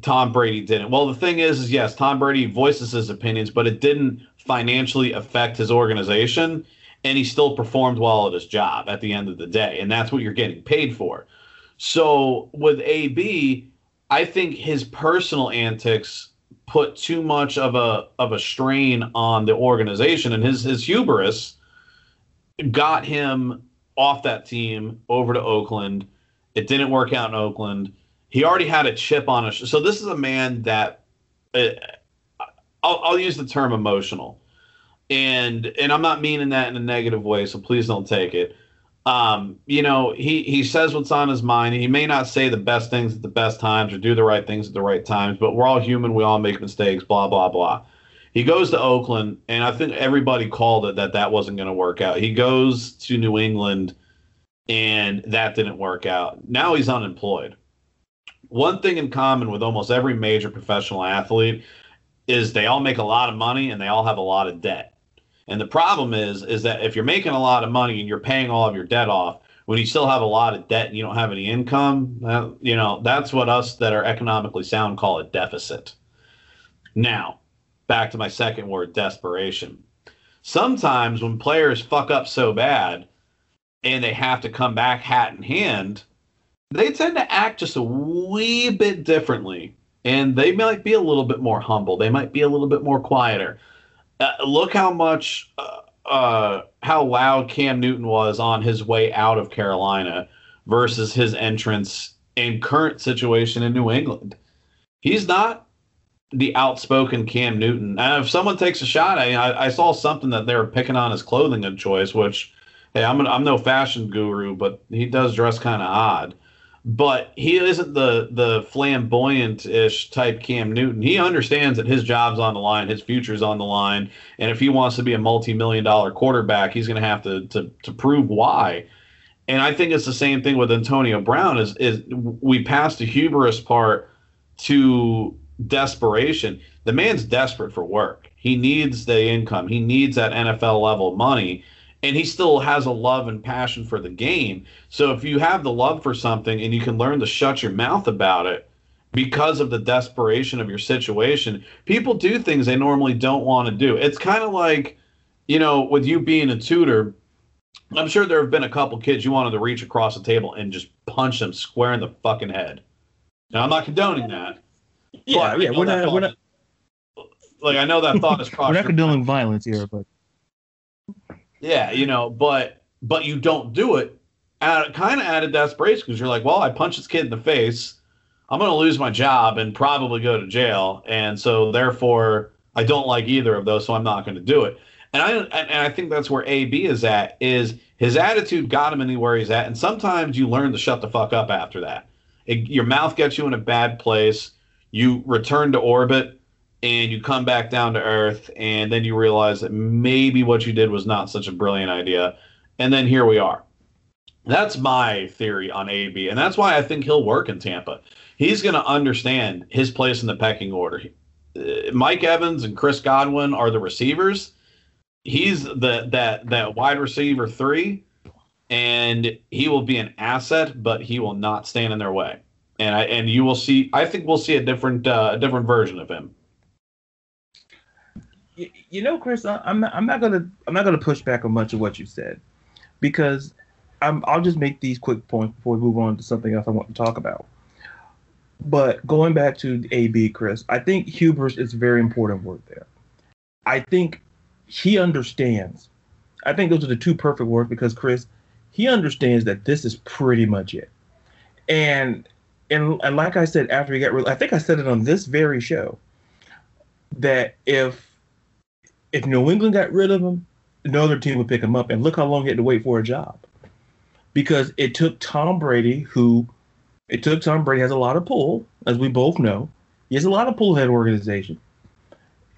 B: Tom Brady didn't. Well, the thing is, is yes, Tom Brady voices his opinions, but it didn't financially affect his organization, and he still performed well at his job at the end of the day, and that's what you're getting paid for. So with AB, I think his personal antics put too much of a of a strain on the organization, and his his hubris got him off that team over to Oakland. It didn't work out in Oakland. He already had a chip on his. So this is a man that uh, I'll, I'll use the term emotional, and and I'm not meaning that in a negative way. So please don't take it um, you know, he he says what's on his mind. He may not say the best things at the best times or do the right things at the right times, but we're all human. We all make mistakes. Blah blah blah. He goes to Oakland, and I think everybody called it that that wasn't going to work out. He goes to New England, and that didn't work out. Now he's unemployed. One thing in common with almost every major professional athlete is they all make a lot of money and they all have a lot of debt and the problem is, is that if you're making a lot of money and you're paying all of your debt off, when you still have a lot of debt and you don't have any income, you know that's what us that are economically sound call a deficit. Now, back to my second word, desperation. Sometimes when players fuck up so bad and they have to come back hat in hand, they tend to act just a wee bit differently and they might be a little bit more humble. They might be a little bit more quieter. Uh, look how much uh, uh, how loud Cam Newton was on his way out of Carolina versus his entrance and current situation in New England. He's not the outspoken Cam Newton. And if someone takes a shot, I, I saw something that they were picking on his clothing of choice, which hey, I'm an, I'm no fashion guru, but he does dress kind of odd but he isn't the the flamboyant ish type Cam Newton. He understands that his job's on the line, his future's on the line, and if he wants to be a multi million dollar quarterback, he's going to have to to to prove why. And I think it's the same thing with Antonio Brown. Is is we passed the hubris part to desperation. The man's desperate for work. He needs the income. He needs that NFL level money and he still has a love and passion for the game. So if you have the love for something and you can learn to shut your mouth about it because of the desperation of your situation, people do things they normally don't want to do. It's kind of like, you know, with you being a tutor, I'm sure there have been a couple kids you wanted to reach across the table and just punch them square in the fucking head. Now I'm not condoning that.
A: Yeah, yeah, we're not, we're not.
B: Like I know that thought is.
C: we're not condoning violence here, but
B: yeah, you know, but but you don't do it out kind of out of desperation because you're like, well, I punched this kid in the face. I'm going to lose my job and probably go to jail, and so therefore I don't like either of those, so I'm not going to do it. And I and I think that's where AB is at. Is his attitude got him anywhere he's at, and sometimes you learn to shut the fuck up after that. It, your mouth gets you in a bad place. You return to orbit and you come back down to earth and then you realize that maybe what you did was not such a brilliant idea and then here we are That's my theory on AB, and that's why I think he'll work in Tampa. He's going to understand his place in the pecking order. Uh, Mike Evans and Chris Godwin are the receivers. He's the that that wide receiver three, and he will be an asset, but he will not stand in their way. And I and you will see. I think we'll see a different uh, a different version of him.
A: You, know, Chris, I, I'm not, I'm not gonna I'm not gonna push back on much of what you said because I'm, I'll just make these quick points before we move on to something else I want to talk about. But going back to AB, Chris, I think hubris is a very important word there. I think he understands. I think those are the two perfect words because Chris, he understands that this is pretty much it. And and and like I said after he got rid, I think I said it on this very show that if if New England got rid of him, no other team would pick him up. And look how long he had to wait for a job. Because it took Tom Brady, who it took Tom Brady has a lot of pull, as we both know. He has a lot of pull head organization.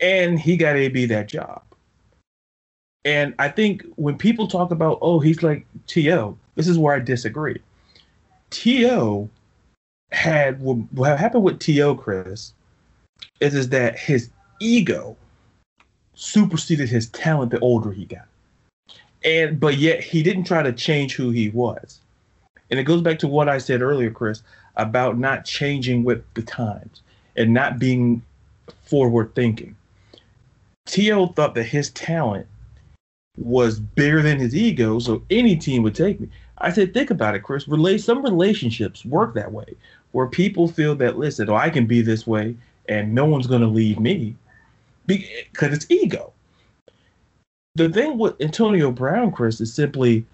A: And he got AB that job. And I think when people talk about, oh, he's like T.O., this is where I disagree. T.O. had what happened with T.O., Chris, is, is that his ego superseded his talent the older he got. And but yet he didn't try to change who he was. And it goes back to what I said earlier, Chris, about not changing with the times and not being forward thinking. T.O. thought that his talent was bigger than his ego, so any team would take me. I said, think about it, Chris. Some relationships work that way, where people feel that listen, oh, I can be this way, and no one's going to leave me because it's ego. The thing with Antonio Brown, Chris, is simply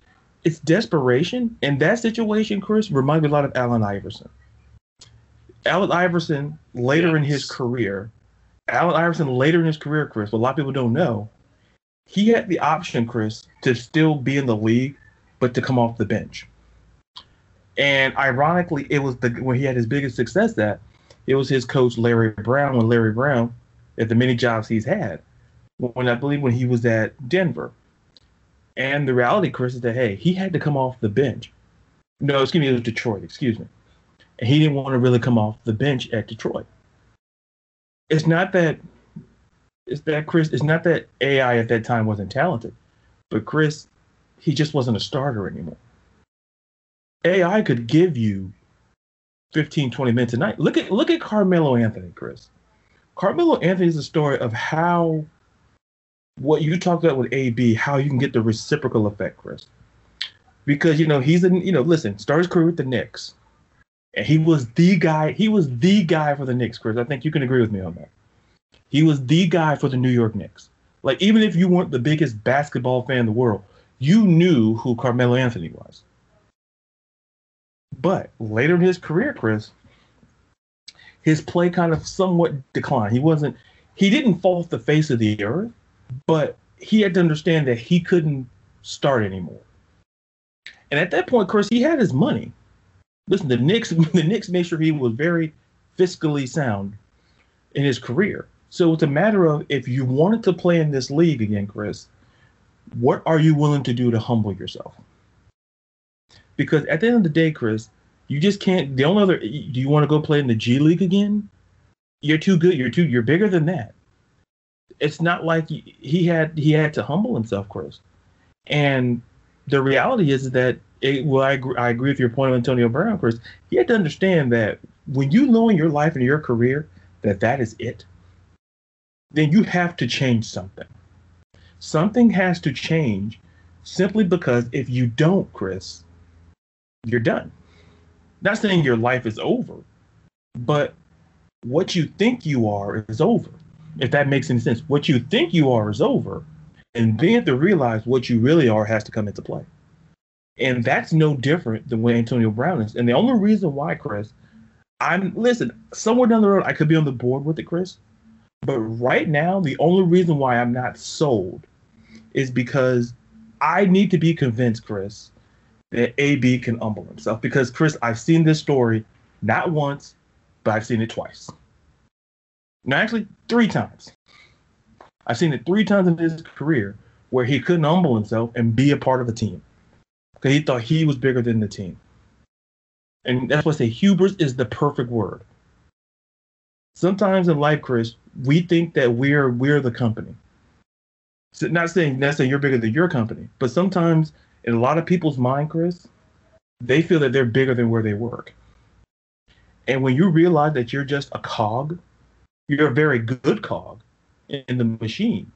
A: it's desperation. And that situation, Chris, reminds me a lot of Allen Iverson. Allen Iverson later yes. in his career, Allen Iverson later in his career, Chris, what a lot of people don't know, he had the option, Chris, to still be in the league, but to come off the bench. And ironically, it was the when he had his biggest success that it was his coach Larry Brown when Larry Brown at the many jobs he's had. When I believe when he was at Denver. And the reality, Chris, is that hey, he had to come off the bench. No, excuse me, it was Detroit, excuse me. And he didn't want to really come off the bench at Detroit. It's not that it's that Chris, it's not that AI at that time wasn't talented, but Chris, he just wasn't a starter anymore. AI could give you 15, 20 minutes a night. Look at look at Carmelo Anthony, Chris. Carmelo Anthony is a story of how what you talked about with AB, how you can get the reciprocal effect, Chris. Because you know he's in, you know, listen, started his career with the Knicks, and he was the guy. He was the guy for the Knicks, Chris. I think you can agree with me on that. He was the guy for the New York Knicks. Like even if you weren't the biggest basketball fan in the world, you knew who Carmelo Anthony was. But later in his career, Chris, his play kind of somewhat declined. He wasn't he didn't fall off the face of the earth, but he had to understand that he couldn't start anymore. And at that point, Chris, he had his money. Listen, the Knicks the Knicks made sure he was very fiscally sound in his career. So it's a matter of if you wanted to play in this league again, Chris, what are you willing to do to humble yourself? Because at the end of the day, Chris, you just can't. The only other. Do you want to go play in the G League again? You're too good. You're too. You're bigger than that. It's not like he had he had to humble himself, Chris. And the reality is that it, well, I I agree with your point on Antonio Brown, Chris. He had to understand that when you know in your life and your career that that is it, then you have to change something. Something has to change simply because if you don't, Chris, you're done. Not saying your life is over, but what you think you are is over. If that makes any sense, what you think you are is over, and then to realize what you really are has to come into play. And that's no different than what Antonio Brown is. And the only reason why, Chris, I'm listen, somewhere down the road I could be on the board with it, Chris. But right now, the only reason why I'm not sold is because I need to be convinced, Chris, that AB can humble himself. Because Chris, I've seen this story not once, but I've seen it twice. No, actually, three times. I've seen it three times in his career where he couldn't humble himself and be a part of a team. because he thought he was bigger than the team. And that's why I say hubris is the perfect word. Sometimes in life, Chris, we think that we're we're the company. So not saying not saying you're bigger than your company, but sometimes in a lot of people's mind, Chris, they feel that they're bigger than where they work. And when you realize that you're just a cog, you're a very good cog in the machine.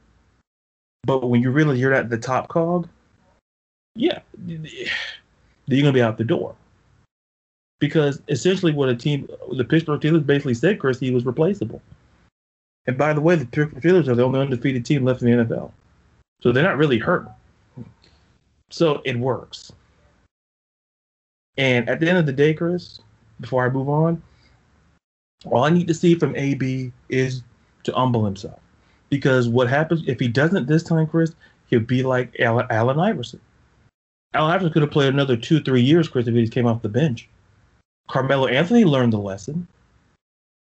A: But when you realize you're at the top cog, yeah, you're gonna be out the door. Because essentially, what a team, the Pittsburgh Steelers basically said, Chris, he was replaceable. And by the way, the Pittsburgh Steelers are the only undefeated team left in the NFL, so they're not really hurt. So it works. And at the end of the day, Chris, before I move on, all I need to see from AB is to humble himself. Because what happens if he doesn't this time, Chris, he'll be like Allen, Iverson. Allen Iverson could have played another two, three years, Chris, if he came off the bench. Carmelo Anthony learned the lesson.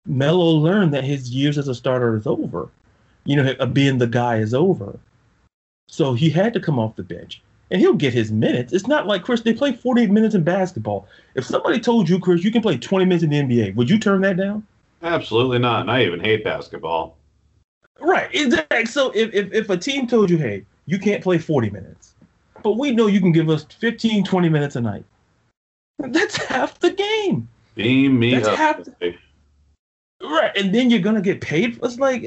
A: Melo learned that his years as a starter is over. You know, uh, being the guy is over. So he had to come off the bench and he'll get his minutes. It's not like Chris, they play 48 minutes in basketball. If somebody told you, Chris, you can play 20 minutes in the NBA, would you turn that down?
B: Absolutely not. And I even hate basketball.
A: Right. Exactly. So if, if, if a team told you, hey, you can't play 40 minutes, but we know you can give us 15, 20 minutes a night, that's half the game.
B: Beam me
A: That's
B: up.
A: half the- Right. And then you're going to get paid. It's like,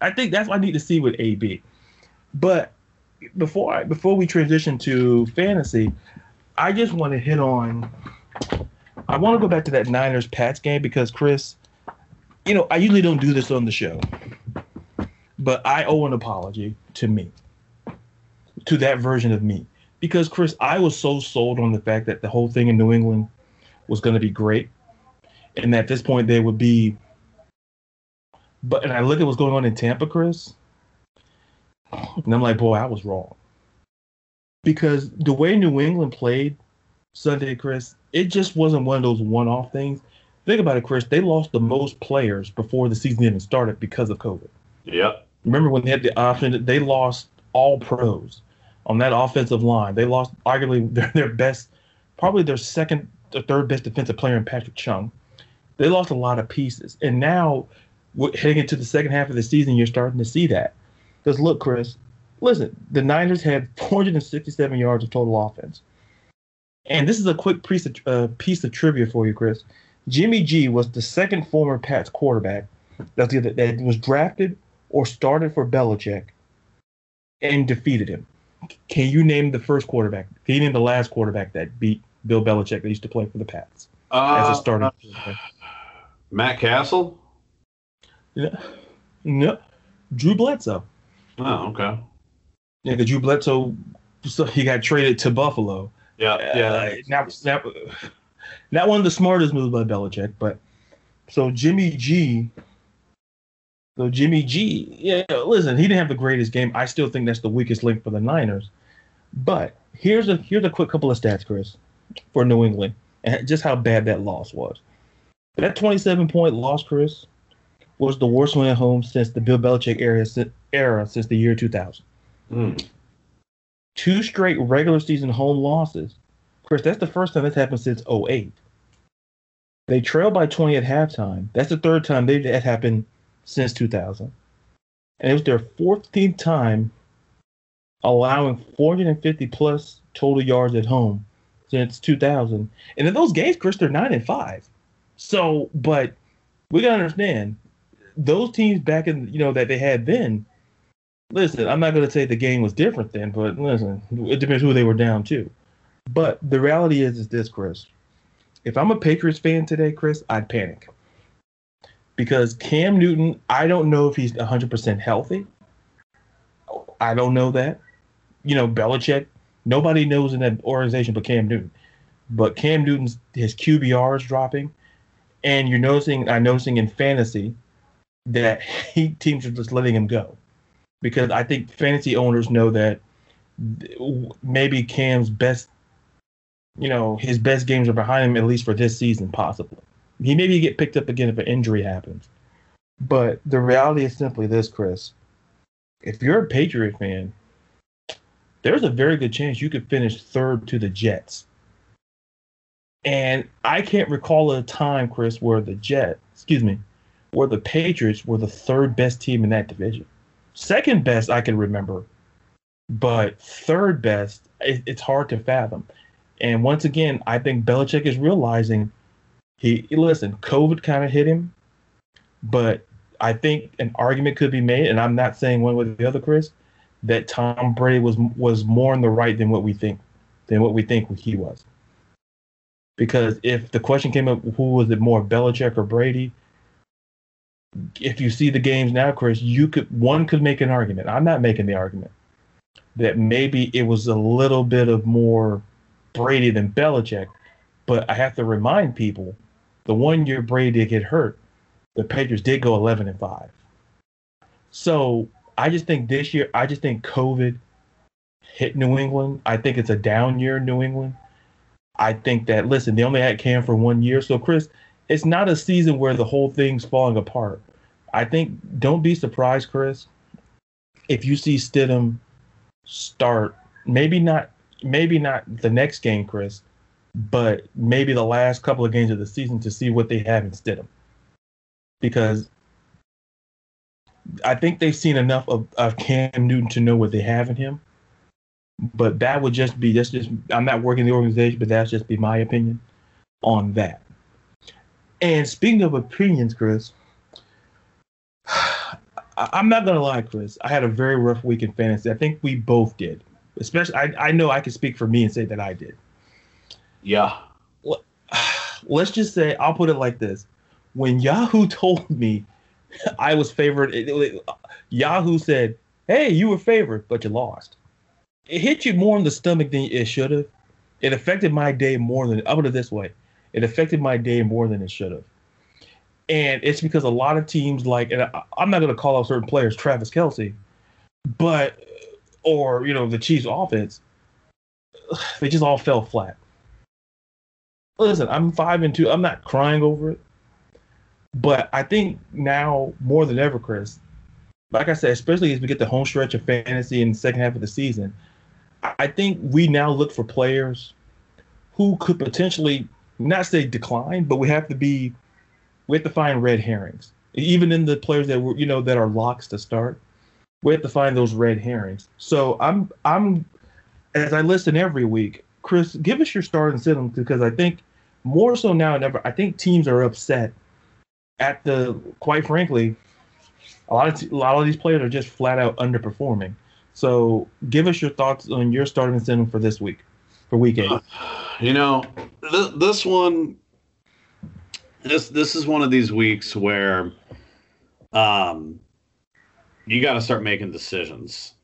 A: I think that's what I need to see with AB. But before I, before we transition to fantasy, I just want to hit on. I want to go back to that Niners Pats game because Chris, you know, I usually don't do this on the show, but I owe an apology to me, to that version of me, because Chris, I was so sold on the fact that the whole thing in New England was going to be great, and at this point they would be. But and I look at what's going on in Tampa, Chris, and I'm like, boy, I was wrong. Because the way New England played Sunday, Chris, it just wasn't one of those one off things. Think about it, Chris. They lost the most players before the season even started because of COVID.
B: Yep.
A: Remember when they had the option, they lost all pros on that offensive line. They lost arguably their, their best, probably their second or third best defensive player in Patrick Chung. They lost a lot of pieces. And now, heading into the second half of the season, you're starting to see that. Because look, Chris, listen, the Niners had 467 yards of total offense. And this is a quick piece of, uh, piece of trivia for you, Chris. Jimmy G was the second former Pats quarterback that was, that was drafted or started for Belichick and defeated him. Can you name the first quarterback? Can you name the last quarterback that beat Bill Belichick that used to play for the Pats as
B: Uh,
A: a starting quarterback?
B: Matt Cassel.
A: No, no, Drew Bledsoe.
B: Oh, okay.
A: Yeah, the Drew Bledsoe, so he got traded to Buffalo.
B: Yeah, yeah.
A: Uh, not, not, not one of the smartest moves by Belichick, but so Jimmy G. So Jimmy G. Yeah, listen, he didn't have the greatest game. I still think that's the weakest link for the Niners. But here's a here's a quick couple of stats, Chris, for New England, and just how bad that loss was. That 27 point loss, Chris, was the worst one at home since the Bill Belichick era, era since the year 2000
B: Mm.
A: two straight regular season home losses. Chris, that's the first time that's happened since 08. They trailed by 20 at halftime. That's the third time they that happened since 2000. And it was their 14th time allowing 450 plus total yards at home since 2000. And in those games, Chris, they're 9 and 5. So, but we got to understand those teams back in, you know, that they had then, listen, I'm not going to say the game was different then, but listen, it depends who they were down to. But the reality is, is this, Chris. If I'm a Patriots fan today, Chris, I'd panic because Cam Newton. I don't know if he's 100 percent healthy. I don't know that. You know, Belichick. Nobody knows in that organization but Cam Newton. But Cam Newton's his QBR is dropping, and you're noticing. I'm noticing in fantasy that he teams are just letting him go because I think fantasy owners know that maybe Cam's best, you know, his best games are behind him at least for this season, possibly. He maybe get picked up again if an injury happens. But the reality is simply this, Chris. If you're a Patriot fan, there's a very good chance you could finish third to the Jets. And I can't recall a time, Chris, where the Jets, excuse me, where the Patriots were the third best team in that division. Second best, I can remember, but third best, it, it's hard to fathom. And once again, I think Belichick is realizing he listen, COVID kind of hit him, but I think an argument could be made, and I'm not saying one way or the other, Chris, that Tom Brady was was more in the right than what we think than what we think he was. Because if the question came up, who was it more, Belichick or Brady? If you see the games now, Chris, you could one could make an argument. I'm not making the argument that maybe it was a little bit of more Brady than Belichick, but I have to remind people the one year Brady did get hurt, the Patriots did go 11 and 5. So I just think this year, I just think COVID hit New England. I think it's a down year in New England. I think that, listen, they only had Cam for one year. So, Chris, it's not a season where the whole thing's falling apart. I think, don't be surprised, Chris, if you see Stidham start, maybe not, maybe not the next game, Chris, but maybe the last couple of games of the season to see what they have in Stidham. Because I think they've seen enough of, of Cam Newton to know what they have in him. But that would just be that's just I'm not working the organization, but that's just be my opinion on that. And speaking of opinions, Chris, I'm not gonna lie, Chris. I had a very rough week in fantasy. I think we both did. Especially, I, I know I can speak for me and say that I did.
B: Yeah.
A: Let's just say I'll put it like this: when Yahoo told me I was favored. It, it, Yahoo said, "Hey, you were favored, but you lost." It hit you more in the stomach than it should have. It affected my day more than. I'll put it this way: it affected my day more than it should have. And it's because a lot of teams like, and I, I'm not going to call out certain players, Travis Kelce, but or you know the Chiefs' offense, they just all fell flat. Listen, I'm five and two. I'm not crying over it. But I think now more than ever, Chris, like I said, especially as we get the home stretch of fantasy in the second half of the season, I think we now look for players who could potentially not say decline, but we have to be we have to find red herrings. Even in the players that were you know that are locks to start, we have to find those red herrings. So I'm I'm as I listen every week, Chris, give us your start and sit because I think more so now than ever, I think teams are upset at the quite frankly, a lot of a lot of these players are just flat out underperforming. So, give us your thoughts on your starting incentive for this week, for week eight.
B: You know, th- this one, this this is one of these weeks where, um, you got to start making decisions.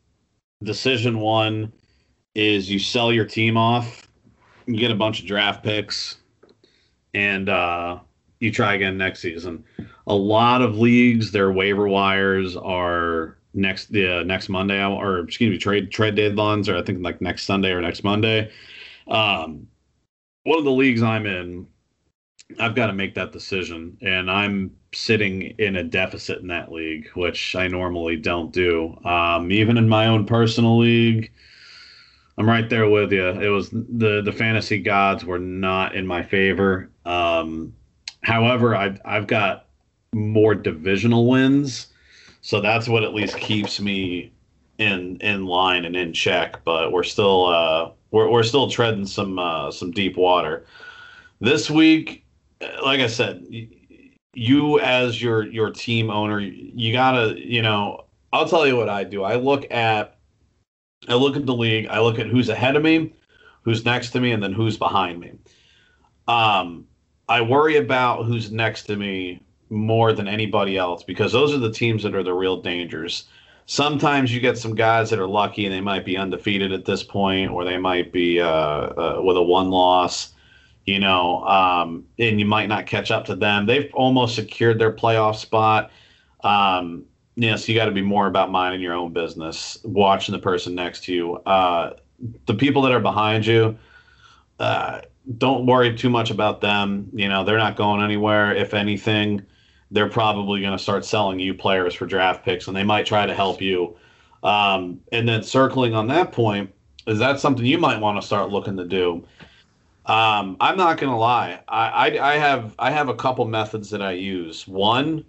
B: Decision one is you sell your team off, you get a bunch of draft picks, and uh, you try again next season. A lot of leagues, their waiver wires are next the uh, next Monday or excuse me trade trade deadlines or I think like next Sunday or next Monday. Um, one of the leagues I'm in, I've got to make that decision, and I'm sitting in a deficit in that league, which I normally don't do. Um, even in my own personal league, I'm right there with you. It was the the fantasy gods were not in my favor. Um, However, I've I've got more divisional wins, so that's what at least keeps me in in line and in check. But we're still uh, we're we're still treading some uh, some deep water. This week, like I said, you as your your team owner, you gotta you know. I'll tell you what I do. I look at I look at the league. I look at who's ahead of me, who's next to me, and then who's behind me. Um, I worry about who's next to me more than anybody else because those are the teams that are the real dangers. Sometimes you get some guys that are lucky and they might be undefeated at this point, or they might be uh, uh, with a one loss, you know, um, and you might not catch up to them. They've almost secured their playoff spot. Um, you know, so you got to be more about minding your own business, watching the person next to you. Uh, the people that are behind you, uh, don't worry too much about them. You know, they're not going anywhere. If anything, they're probably going to start selling you players for draft picks, and they might try to help you. Um, and then circling on that point, is that something you might want to start looking to do? Um, I'm not gonna lie. I, I I have I have a couple methods that I use. One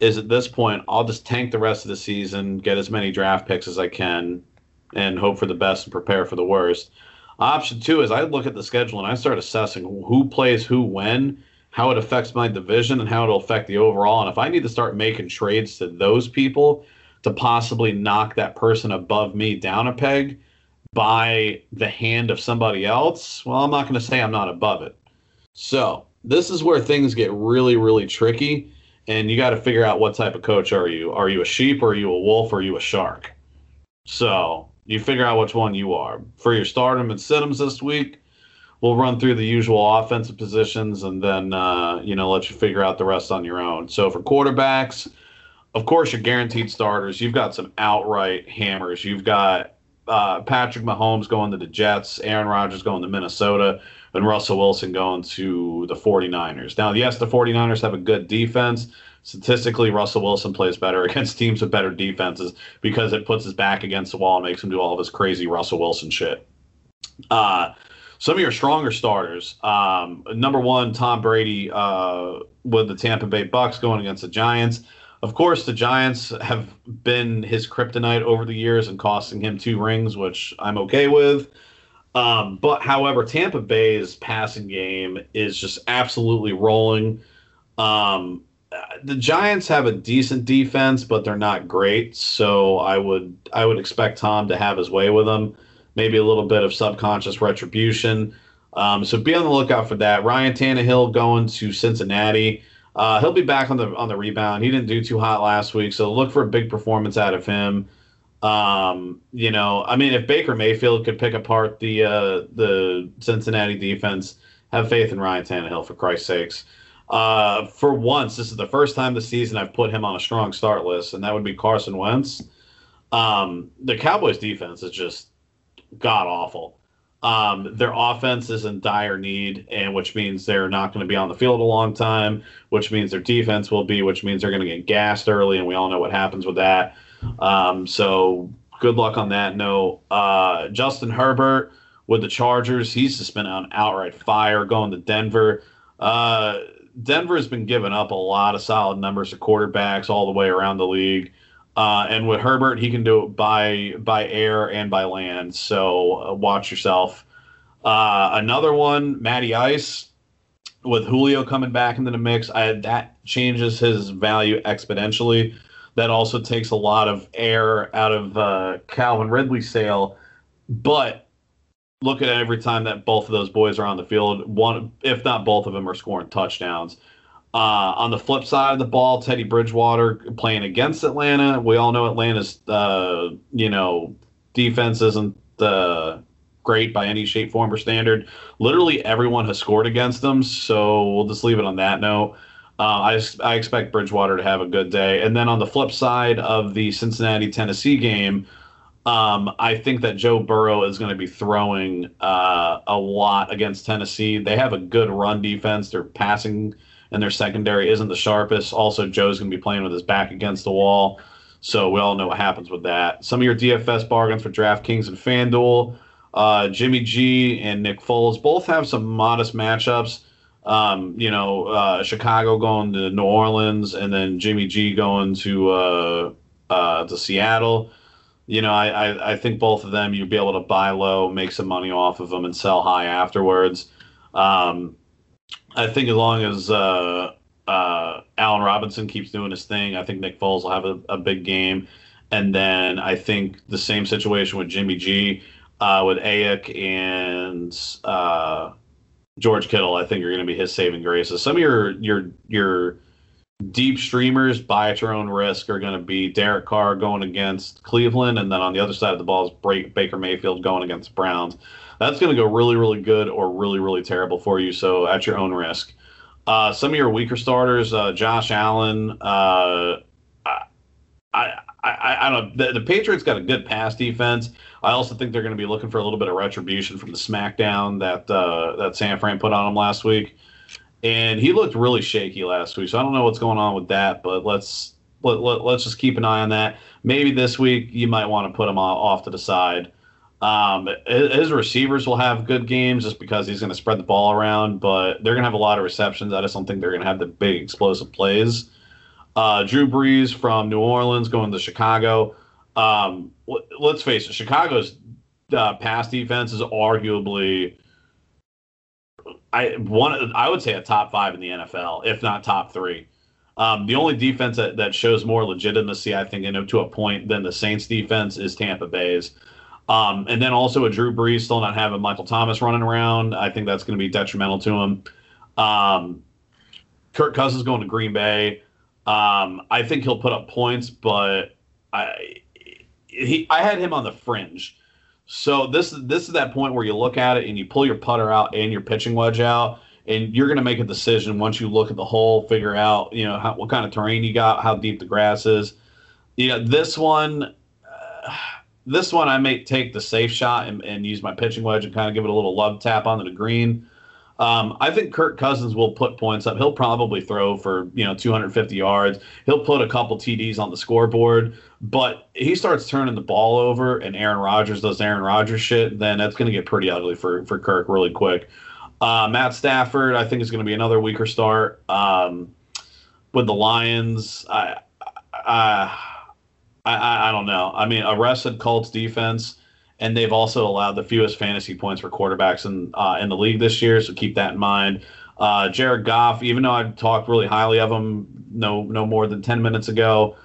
B: is at this point I'll just tank the rest of the season, get as many draft picks as I can, and hope for the best and prepare for the worst. Option two is I look at the schedule and I start assessing who plays who when, how it affects my division, and how it'll affect the overall. And if I need to start making trades to those people to possibly knock that person above me down a peg by the hand of somebody else, well, I'm not going to say I'm not above it. So this is where things get really, really tricky. And you got to figure out what type of coach are you? Are you a sheep or are you a wolf or are you a shark? So you figure out which one you are. For your stardom and situms this week, we'll run through the usual offensive positions and then uh, you know let you figure out the rest on your own. So for quarterbacks, of course, you're guaranteed starters. You've got some outright hammers. You've got uh, Patrick Mahomes going to the Jets, Aaron Rodgers going to Minnesota, and Russell Wilson going to the 49ers. Now, yes, the 49ers have a good defense. Statistically, Russell Wilson plays better against teams with better defenses because it puts his back against the wall and makes him do all of crazy Russell Wilson shit. Uh, some of your stronger starters. Um, number one, Tom Brady uh, with the Tampa Bay Bucks going against the Giants. Of course, the Giants have been his kryptonite over the years and costing him two rings, which I'm okay with. Um, but however, Tampa Bay's passing game is just absolutely rolling. Um, the Giants have a decent defense, but they're not great. So I would I would expect Tom to have his way with them. Maybe a little bit of subconscious retribution. Um, so be on the lookout for that. Ryan Tannehill going to Cincinnati. Uh, he'll be back on the on the rebound. He didn't do too hot last week, so look for a big performance out of him. Um, you know, I mean, if Baker Mayfield could pick apart the uh, the Cincinnati defense, have faith in Ryan Tannehill for Christ's sakes. Uh, for once, this is the first time this season I've put him on a strong start list, and that would be Carson Wentz. Um, the Cowboys defense is just god awful. Um, their offense is in dire need, and which means they're not going to be on the field a long time, which means their defense will be, which means they're going to get gassed early, and we all know what happens with that. Um, so good luck on that No, Uh, Justin Herbert with the Chargers, he's just been on outright fire going to Denver. Uh, Denver has been giving up a lot of solid numbers of quarterbacks all the way around the league. Uh, and with Herbert, he can do it by by air and by land. So uh, watch yourself. Uh, another one, Matty Ice, with Julio coming back into the mix, I, that changes his value exponentially. That also takes a lot of air out of uh, Calvin Ridley's sail. But look at every time that both of those boys are on the field. One, if not both of them, are scoring touchdowns. Uh, on the flip side of the ball, Teddy Bridgewater playing against Atlanta. We all know Atlanta's, uh, you know, defense isn't uh, great by any shape, form, or standard. Literally everyone has scored against them, so we'll just leave it on that note. Uh, I, I expect Bridgewater to have a good day. And then on the flip side of the Cincinnati Tennessee game, um, I think that Joe Burrow is going to be throwing uh, a lot against Tennessee. They have a good run defense. They're passing and their secondary isn't the sharpest. Also, Joe's going to be playing with his back against the wall. So we all know what happens with that. Some of your DFS bargains for DraftKings and FanDuel. Uh, Jimmy G and Nick Foles both have some modest matchups. Um, you know, uh, Chicago going to New Orleans, and then Jimmy G going to uh, uh, to Seattle. You know, I, I, I think both of them you'd be able to buy low, make some money off of them, and sell high afterwards. Um, I think as long as uh, uh, Allen Robinson keeps doing his thing, I think Nick Foles will have a, a, big game. And then I think the same situation with Jimmy G, uh, with Aiyuk and uh, George Kittle, I think are going to be his saving graces. Some of your your your deep streamers buy at your own risk are going to be Derek Carr going against Cleveland, and then on the other side of the ball is Baker Mayfield going against Browns that's going to go really, really good or really, really terrible for you. So at your own risk. Uh, some of your weaker starters, uh, Josh Allen. Uh, I, I, I, I, don't know. The, the, Patriots got a good pass defense. I also think they're going to be looking for a little bit of retribution from the smackdown that uh, that San Fran put on him last week, and he looked really shaky last week. So I don't know what's going on with that, but let's let, let, us just keep an eye on that. Maybe this week you might want to put him off to the side. Um, his receivers will have good games just because he's going to spread the ball around, but they're going to have a lot of receptions. I just don't think they're going to have the big explosive plays. Uh, Drew Brees from New Orleans going to Chicago. Um, let's face it, Chicago's uh, pass defense is arguably I one I would say a top five in the NFL, if not top three. Um, the only defense that, that shows more legitimacy, I think, and to a point than the Saints defense is Tampa Bay's. Um, and then also a Drew Brees still not having Michael Thomas running around. I think that's going to be detrimental to him. Um, Kirk Cousins going to Green Bay. Um, I think he'll put up points, but I he I had him on the fringe. So this is this is that point where you look at it and you pull your putter out and your pitching wedge out, and you're going to make a decision once you look at the hole, figure out you know how, what kind of terrain you got, how deep the grass is. You know this one this one, I may take the safe shot and, and use my pitching wedge and kind of give it a little love tap onto the green. Um, I think Kirk Cousins will put points up. He'll probably throw for you know 250 yards. He'll put a couple TDs on the scoreboard. But he starts turning the ball over, and Aaron Rodgers does Aaron Rodgers shit. Then that's going to get pretty ugly for for Kirk really quick. Uh, Matt Stafford, I think is going to be another weaker start um, with the Lions. I, I I, I, don't know. I mean, arrested Colts defense, and they've also allowed the fewest fantasy points for quarterbacks in uh, in the league this year. So keep that in mind. Uh, Jared Goff, even though I talked really highly of him no no more than ten minutes ago,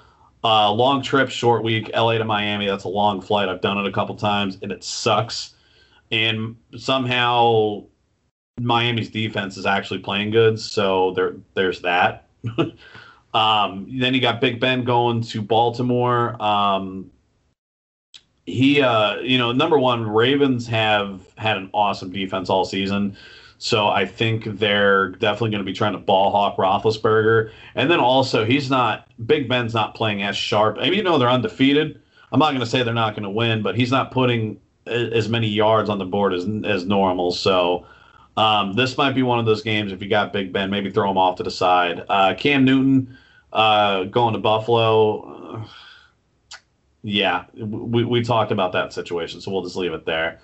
B: uh, long trip, short week, LA to Miami. That's a long flight. I've done it a couple times, and it sucks. And somehow Miami's defense is actually playing good, so there there's that. Um, then you got Big Ben going to Baltimore. Um, he, uh, you know, number one, Ravens have had an awesome defense all season. So I think they're definitely going to be trying to ball hawk Roethlisberger. And then also, he's not, Big Ben's not playing as sharp. I mean, you know, they're undefeated. I'm not going to say they're not going to win, but he's not putting as many yards on the board as, as normal. So um, this might be one of those games. If you got Big Ben, maybe throw him off to the side. Uh, Cam Newton, uh, going to Buffalo, uh, yeah, we, we talked about that situation, so we'll just leave it there.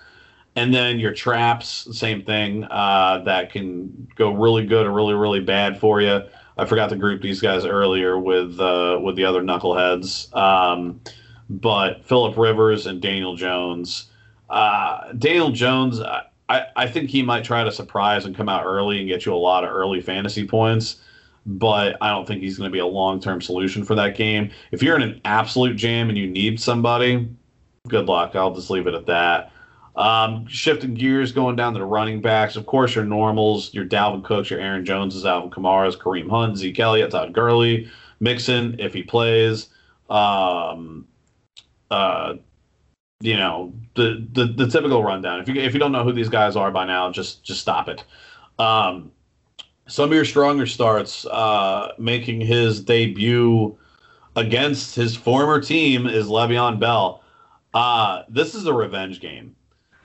B: And then your traps, same thing, uh, that can go really good or really, really bad for you. I forgot to group these guys earlier with uh, with the other knuckleheads. Um, but Philip Rivers and Daniel Jones. Uh, Daniel Jones, I, I think he might try to surprise and come out early and get you a lot of early fantasy points but I don't think he's going to be a long term solution for that game. If you're in an absolute jam and you need somebody, good luck. I'll just leave it at that. Um, shifting gears, going down to the running backs. Of course, your normals, your Dalvin Cooks, your Aaron Joneses, Alvin Kamara's, Kareem Hunt, Zeke Elliott, Todd Gurley, Mixon, if he plays. Um, uh, you know the, the the typical rundown. If you if you don't know who these guys are by now, just just stop it. Um, some of your stronger starts, uh, making his debut against his former team is Le'Veon Bell. Uh, this is a revenge game.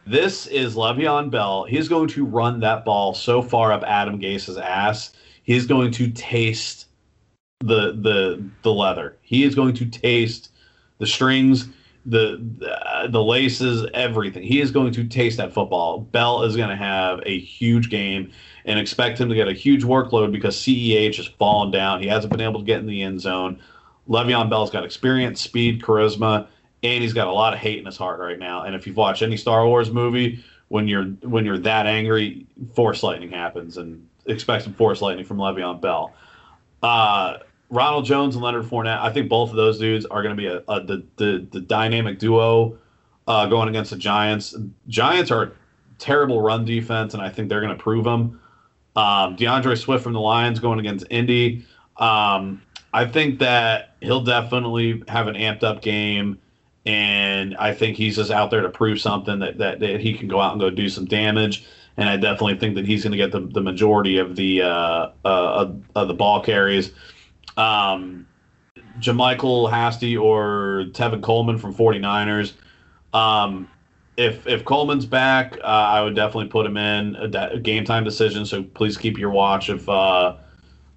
B: This is Le'Veon Bell. He's going to run that ball so far up Adam Gase's ass. He's going to taste the the the leather. He is going to taste the strings, the the, the laces, everything. He is going to taste that football. Bell is going to have a huge game and expect him to get a huge workload because CEH has fallen down. He hasn't been able to get in the end zone. Le'Veon Bell's got experience, speed, charisma, and he's got a lot of hate in his heart right now. And if you've watched any Star Wars movie, when you're when you're that angry, Force lightning happens, and expect some Force lightning from Le'Veon Bell. Uh, Ronald Jones and Leonard Fournette, I think both of those dudes are going to be a, a the, the the dynamic duo uh, going against the Giants. Giants are terrible run defense, and I think they're going to prove them. Um, D'Andre Swift from the Lions going against Indy. Um, I think that he'll definitely have an amped up game, and I think he's just out there to prove something that, that, that he can go out and go do some damage. And I definitely think that he's going to get the, the majority of the uh, uh, of, the ball carries. Um, JaMycal Hasty or Tevin Coleman from 49ers. Um, if if Coleman's back, uh, I would definitely put him in a, a, game time decision. So please keep your watch of uh,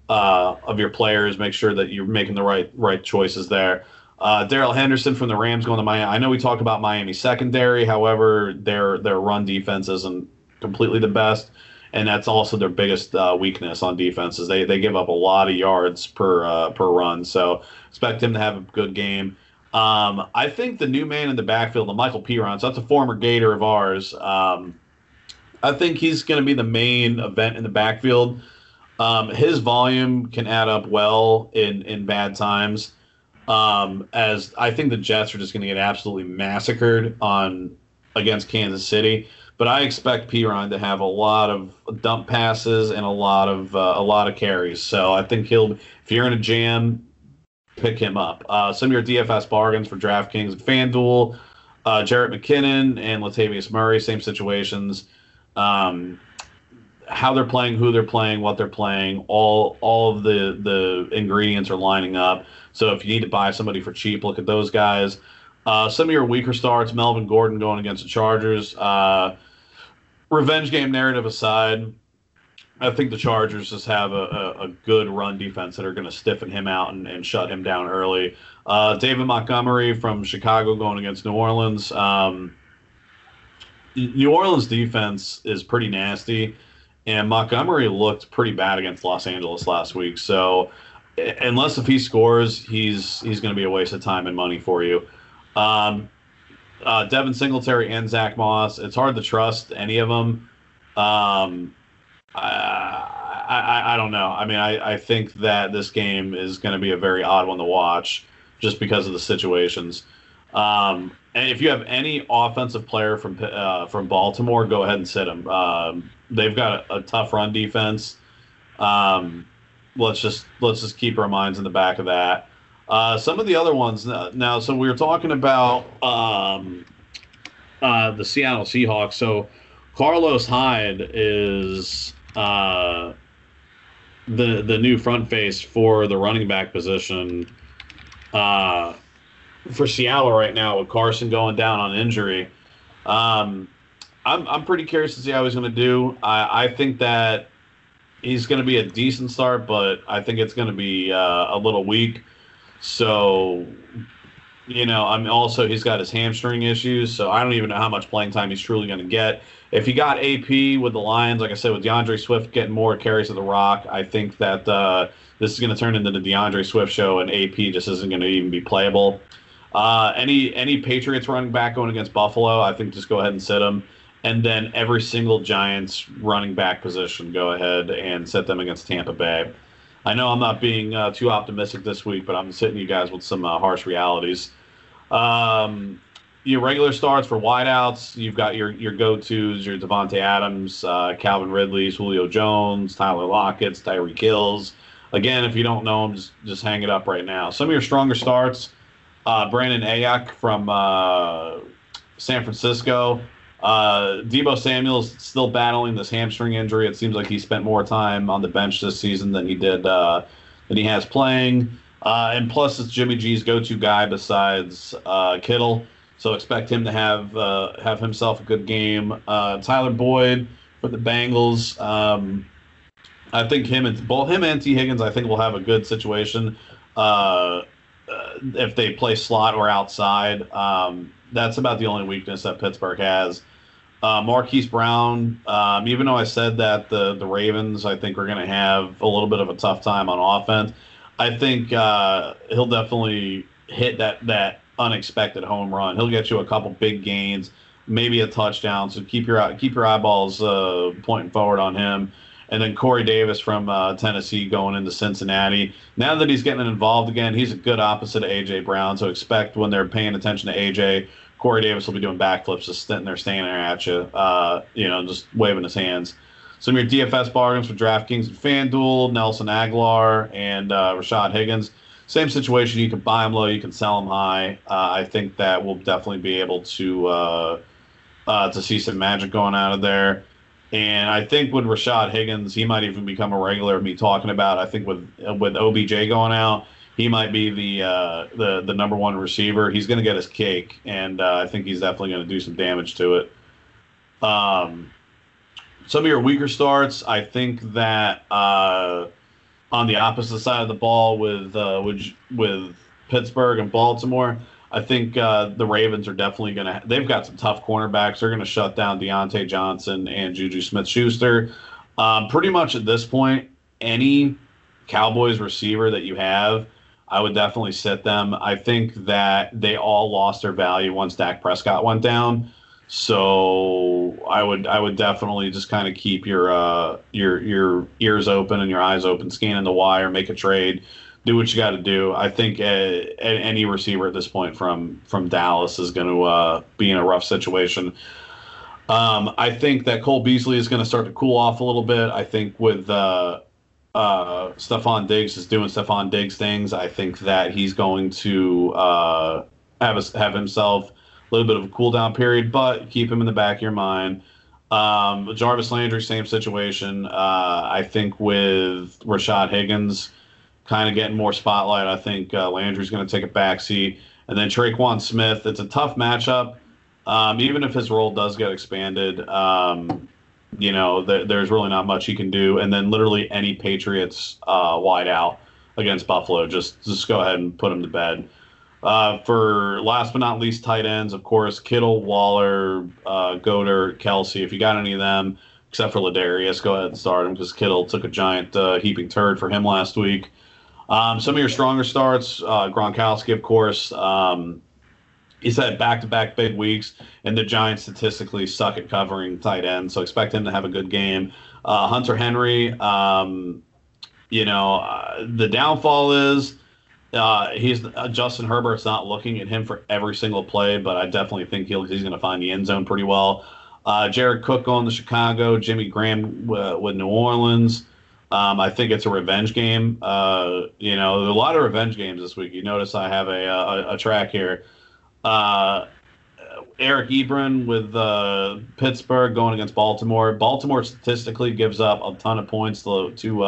B: uh, of your players. Make sure that you're making the right right choices there. Uh, Darrell Henderson from the Rams going to Miami. I know we talked about Miami secondary. However, their their run defense isn't completely the best, and that's also their biggest uh, weakness on defense. Is they, they give up a lot of yards per uh, per run. So expect him to have a good game. Um, I think the new man in the backfield, the Michael Perine, so that's a former Gator of ours. Um, I think he's going to be the main event in the backfield. Um, his volume can add up well in in bad times. Um, as I think the Jets are just going to get absolutely massacred on against Kansas City. But I expect Perine to have a lot of dump passes and a lot of uh, a lot of carries. So I think he'll, if you're in a jam, pick him up. Uh, some of your DFS bargains for DraftKings and FanDuel, uh, Jerick McKinnon and Latavius Murray, same situations. Um, how they're playing, who they're playing, what they're playing, all all of the the ingredients are lining up. So if you need to buy somebody for cheap, look at those guys. Uh, some of your weaker starts, Melvin Gordon going against the Chargers. Uh, revenge game narrative aside, I think the Chargers just have a, a, a good run defense that are going to stiffen him out and, and, shut him down early. Uh, David Montgomery from Chicago going against New Orleans. Um, New Orleans defense is pretty nasty, and Montgomery looked pretty bad against Los Angeles last week. So unless if he scores, he's he's going to be a waste of time and money for you. Um, uh, Devin Singletary and Zach Moss. It's hard to trust any of them. Um, I, I, I don't know. I mean, I, I think that this game is going to be a very odd one to watch just because of the situations. Um, and if you have any offensive player from uh, from Baltimore, go ahead and sit them. Um, they've got a, a, tough run defense. Um, let's just let's just keep our minds in the back of that. Uh, some of the other ones now. So we were talking about um, uh, the Seattle Seahawks. So Carlos Hyde is uh, the the new front face for the running back position uh, for Seattle right now with Carson going down on injury. Um, I'm I'm pretty curious to see how he's going to do. I, I think that he's going to be a decent start, but I think it's going to be uh, a little weak. So, you know, I'm also he's got his hamstring issues, so I don't even know how much playing time he's truly going to get. If you got AP with the Lions, like I said, with D'Andre Swift getting more carries of the rock, I think that uh, this is going to turn into the D'Andre Swift show, and AP just isn't going to even be playable. Uh, any any Patriots running back going against Buffalo, I think just go ahead and sit them and then every single Giants running back position, go ahead and set them against Tampa Bay. I know I'm not being uh, too optimistic this week, but I'm sitting you guys with some uh, harsh realities. Um, your regular starts for wideouts, you've got your your go tos, your Davante Adams, uh, Calvin Ridley, Julio Jones, Tyler Lockett's, Tyreek Hills. Again, if you don't know them, just, just hang it up right now. Some of your stronger starts, uh, Brandon Aiyuk from uh, San Francisco. Uh, Deebo Samuel's still battling this hamstring injury. It seems like he spent more time on the bench this season than he did uh, than he has playing. Uh, and plus, it's Jimmy G's go-to guy besides Kittle, so expect him to have uh, have himself a good game. Uh, Tyler Boyd for the Bengals. Um, I think him and both him and Tee Higgins, I think will have a good situation if they play slot or outside. Um, that's about the only weakness that Pittsburgh has. Uh, Marquise Brown, um, even though I said that the the Ravens, I think, are going to have a little bit of a tough time on offense, I think uh, he'll definitely hit that that unexpected home run. He'll get you a couple big gains, maybe a touchdown. So keep your keep your eyeballs uh, pointing forward on him. And then Corey Davis from uh, Tennessee going into Cincinnati. Now that he's getting involved again, he's a good opposite of AJ Brown. So expect when they're paying attention to AJ, Corey Davis will be doing backflips, just sitting there, standing there at you, uh, you know, just waving his hands. Some of your DFS bargains for DraftKings and FanDuel, Nelson Agholor and uh, Rashad Higgins. Same situation. You can buy them low, you can sell them high. Uh, I think that we'll definitely be able to uh, uh, to see some magic going out of there. And I think with Rashad Higgins, he might even become a regular of me talking about. I think with with OBJ going out, he might be the uh, the the number one receiver. He's going to get his cake, and uh, I think he's definitely going to do some damage to it. Um, some of your weaker starts, I think that uh, on the opposite side of the ball with uh, with with Pittsburgh and Baltimore. I think uh, the Ravens are definitely going to. They've got some tough cornerbacks. They're going to shut down Diontae Johnson and Juju Smith Schuster. Um, pretty much at this point, any Cowboys receiver that you have, I would definitely sit them. I think that they all lost their value once Dak Prescott went down. So I would I would definitely just kind of keep your uh, your your ears open and your eyes open, scanning the wire, make a trade, do what you got to do. I think uh, any receiver at this point from from Dallas is going to uh, be in a rough situation. Um, I think that Cole Beasley is going to start to cool off a little bit. I think with uh, uh, Stefon Diggs is doing Stefon Diggs things. I think that he's going to uh, have a, have himself little bit of a cool down period, but keep him in the back of your mind. Um, Jarvis Landry, same situation. Uh, I think with Rashad Higgins kind of getting more spotlight, I think uh, Landry's going to take a backseat. And then Tre'Quan Smith, it's a tough matchup. Um, even if his role does get expanded, um, you know, th- there's really not much he can do. And then literally any Patriots uh, wide out against Buffalo, just just go ahead and put him to bed. Uh, for last but not least, tight ends, of course, Kittle, Waller, uh, Goedert, Kelce. If you got any of them, except for Ladarius, go ahead and start him because Kittle took a giant uh, heaping turd for him last week. Um, some of your stronger starts, uh, Gronkowski, of course. Um, he's had back-to-back big weeks, and the Giants statistically suck at covering tight ends, so expect him to have a good game. Uh, Hunter Henry, um, you know, uh, the downfall is uh, he's uh, Justin Herbert's not looking at him for every single play, but I definitely think he'll, he's going to find the end zone pretty well. Uh, Jared Cook going to Chicago, Jimmy Graham with New Orleans. Um, I think it's a revenge game. Uh, you know, a lot of revenge games this week. You notice I have a, a, a track here. Uh, Eric Ebron with uh, Pittsburgh going against Baltimore. Baltimore statistically gives up a ton of points to, to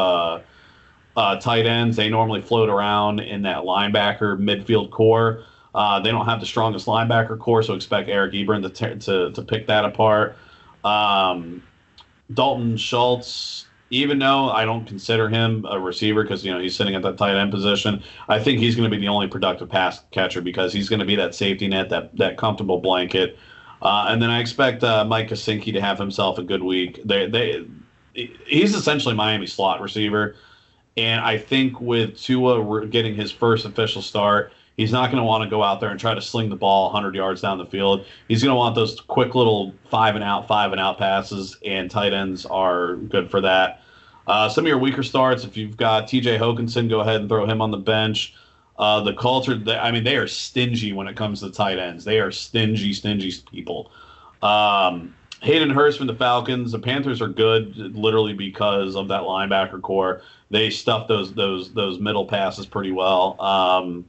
B: uh, tight ends. They normally float around in that linebacker midfield corps. Uh, they don't have the strongest linebacker corps, so expect Eric Ebron to, t- to, to pick that apart. Um, Dalton Schultz, even though I don't consider him a receiver because you know he's sitting at that tight end position, I think he's going to be the only productive pass catcher because he's going to be that safety net, that that comfortable blanket. Uh, and then I expect uh, Mike Gesicki to have himself a good week. They they he's essentially Miami slot receiver. And I think with Tua getting his first official start, he's not going to want to go out there and try to sling the ball 100 yards down the field. He's going to want those quick little five and out, five and out passes, and tight ends are good for that. Uh, some of your weaker starts, if you've got TJ Hockenson, go ahead and throw him on the bench. Uh, the culture, they, I mean, they are stingy when it comes to tight ends. They are stingy, stingy people. Um, Hayden Hurst from the Falcons. The Panthers are good literally because of that linebacker corps. They stuff those those those middle passes pretty well. Um,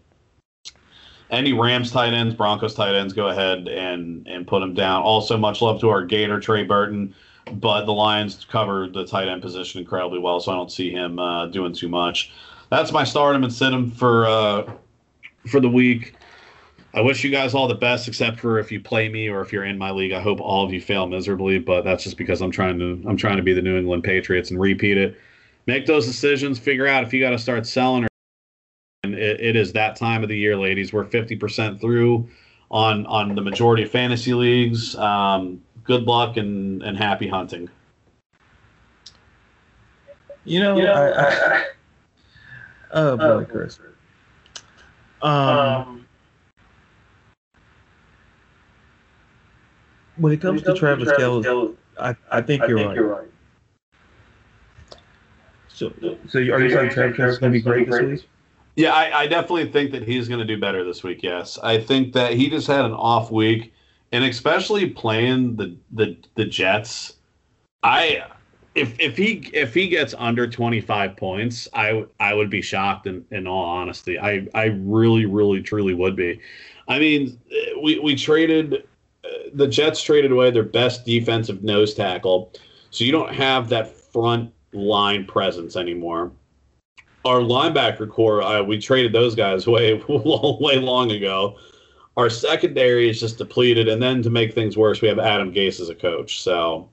B: any Rams tight ends, Broncos tight ends, go ahead and and put them down. Also, much love to our Gator Trey Burton, but the Lions cover the tight end position incredibly well, so I don't see him uh, doing too much. That's my stardom and sit him for uh, for the week. I wish you guys all the best, except for if you play me or if you're in my league. I hope all of you fail miserably, but that's just because I'm trying to I'm trying to be the New England Patriots and repeat it. Make those decisions. Figure out if you got to start selling or. And it, it is that time of the year, ladies. We're 50% through on on the majority of fantasy leagues. Um, good luck and and happy hunting.
A: You know, you know I, I, oh boy, Chris. Um, um when it comes, when it comes to Travis, to Travis Kelce, I, I think, I you're, think right. you're right. So, so are you saying is going to be great this week?
B: Yeah, I, I definitely think that he's going to do better this week. Yes, I think that he just had an off week, and especially playing the the the Jets. I if if he if he gets under 25 points, I I would be shocked in, in all honesty. I I really really truly would be. I mean, we we traded uh, the Jets traded away their best defensive nose tackle, so you don't have that front line presence anymore. Our linebacker corps, uh, we traded those guys way way long ago. Our secondary is just depleted, and then to make things worse, we have Adam Gase as a coach. So,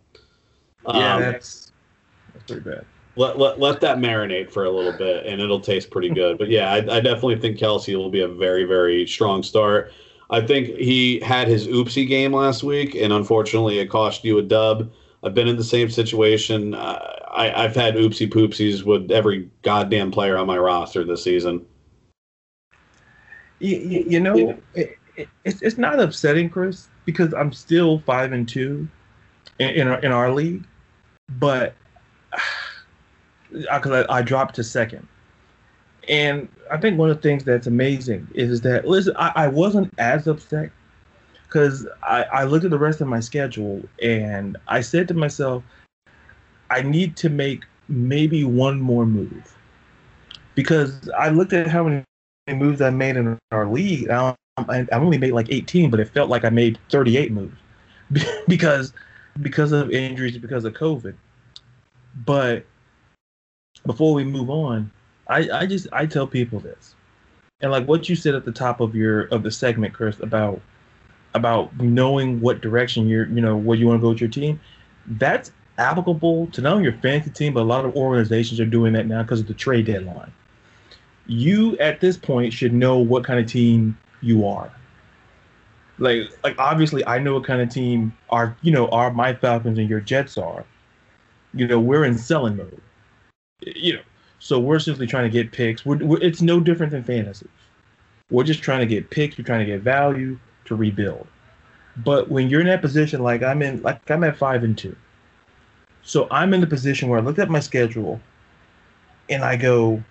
A: um, yeah, that's that's pretty bad.
B: let, let, let that marinate for a little bit and it'll taste pretty good. But yeah, I, I definitely think Kelce will be a very, very strong start. I think he had his oopsie game last week, and unfortunately, it cost you a dub. I've been in the same situation. Uh, I, I've had oopsie poopsies with every goddamn player on my roster this season.
A: You, you, you know, yeah. it, it, it's it's not upsetting, Chris, because I'm still five and two in in our, in our league, but because I, I, dropped to second. And I think one of the things that's amazing is that listen, I, I wasn't as upset because I, I looked at the rest of my schedule and I said to myself, I need to make maybe one more move because I looked at how many moves I made in our league. I, I only made like 18, but it felt like I made 38 moves because because of injuries, because of COVID. But before we move on, I, I just I tell people this, and like what you said at the top of your of the segment, Chris, about about knowing what direction you're you know where you want to go with your team, that's applicable to not only your fantasy team, but a lot of organizations are doing that now because of the trade deadline. You at this point should know what kind of team you are. Like like obviously I know what kind of team our you know our my Falcons and your Jets are. You know we're in selling mode you know, so we're simply trying to get picks. We're, we're, it's no different than fantasy. We're just trying to get picks. We're trying to get value to rebuild. But when you're in that position, like I'm in, like I'm at five and two. So I'm in the position where I look at my schedule, and I go,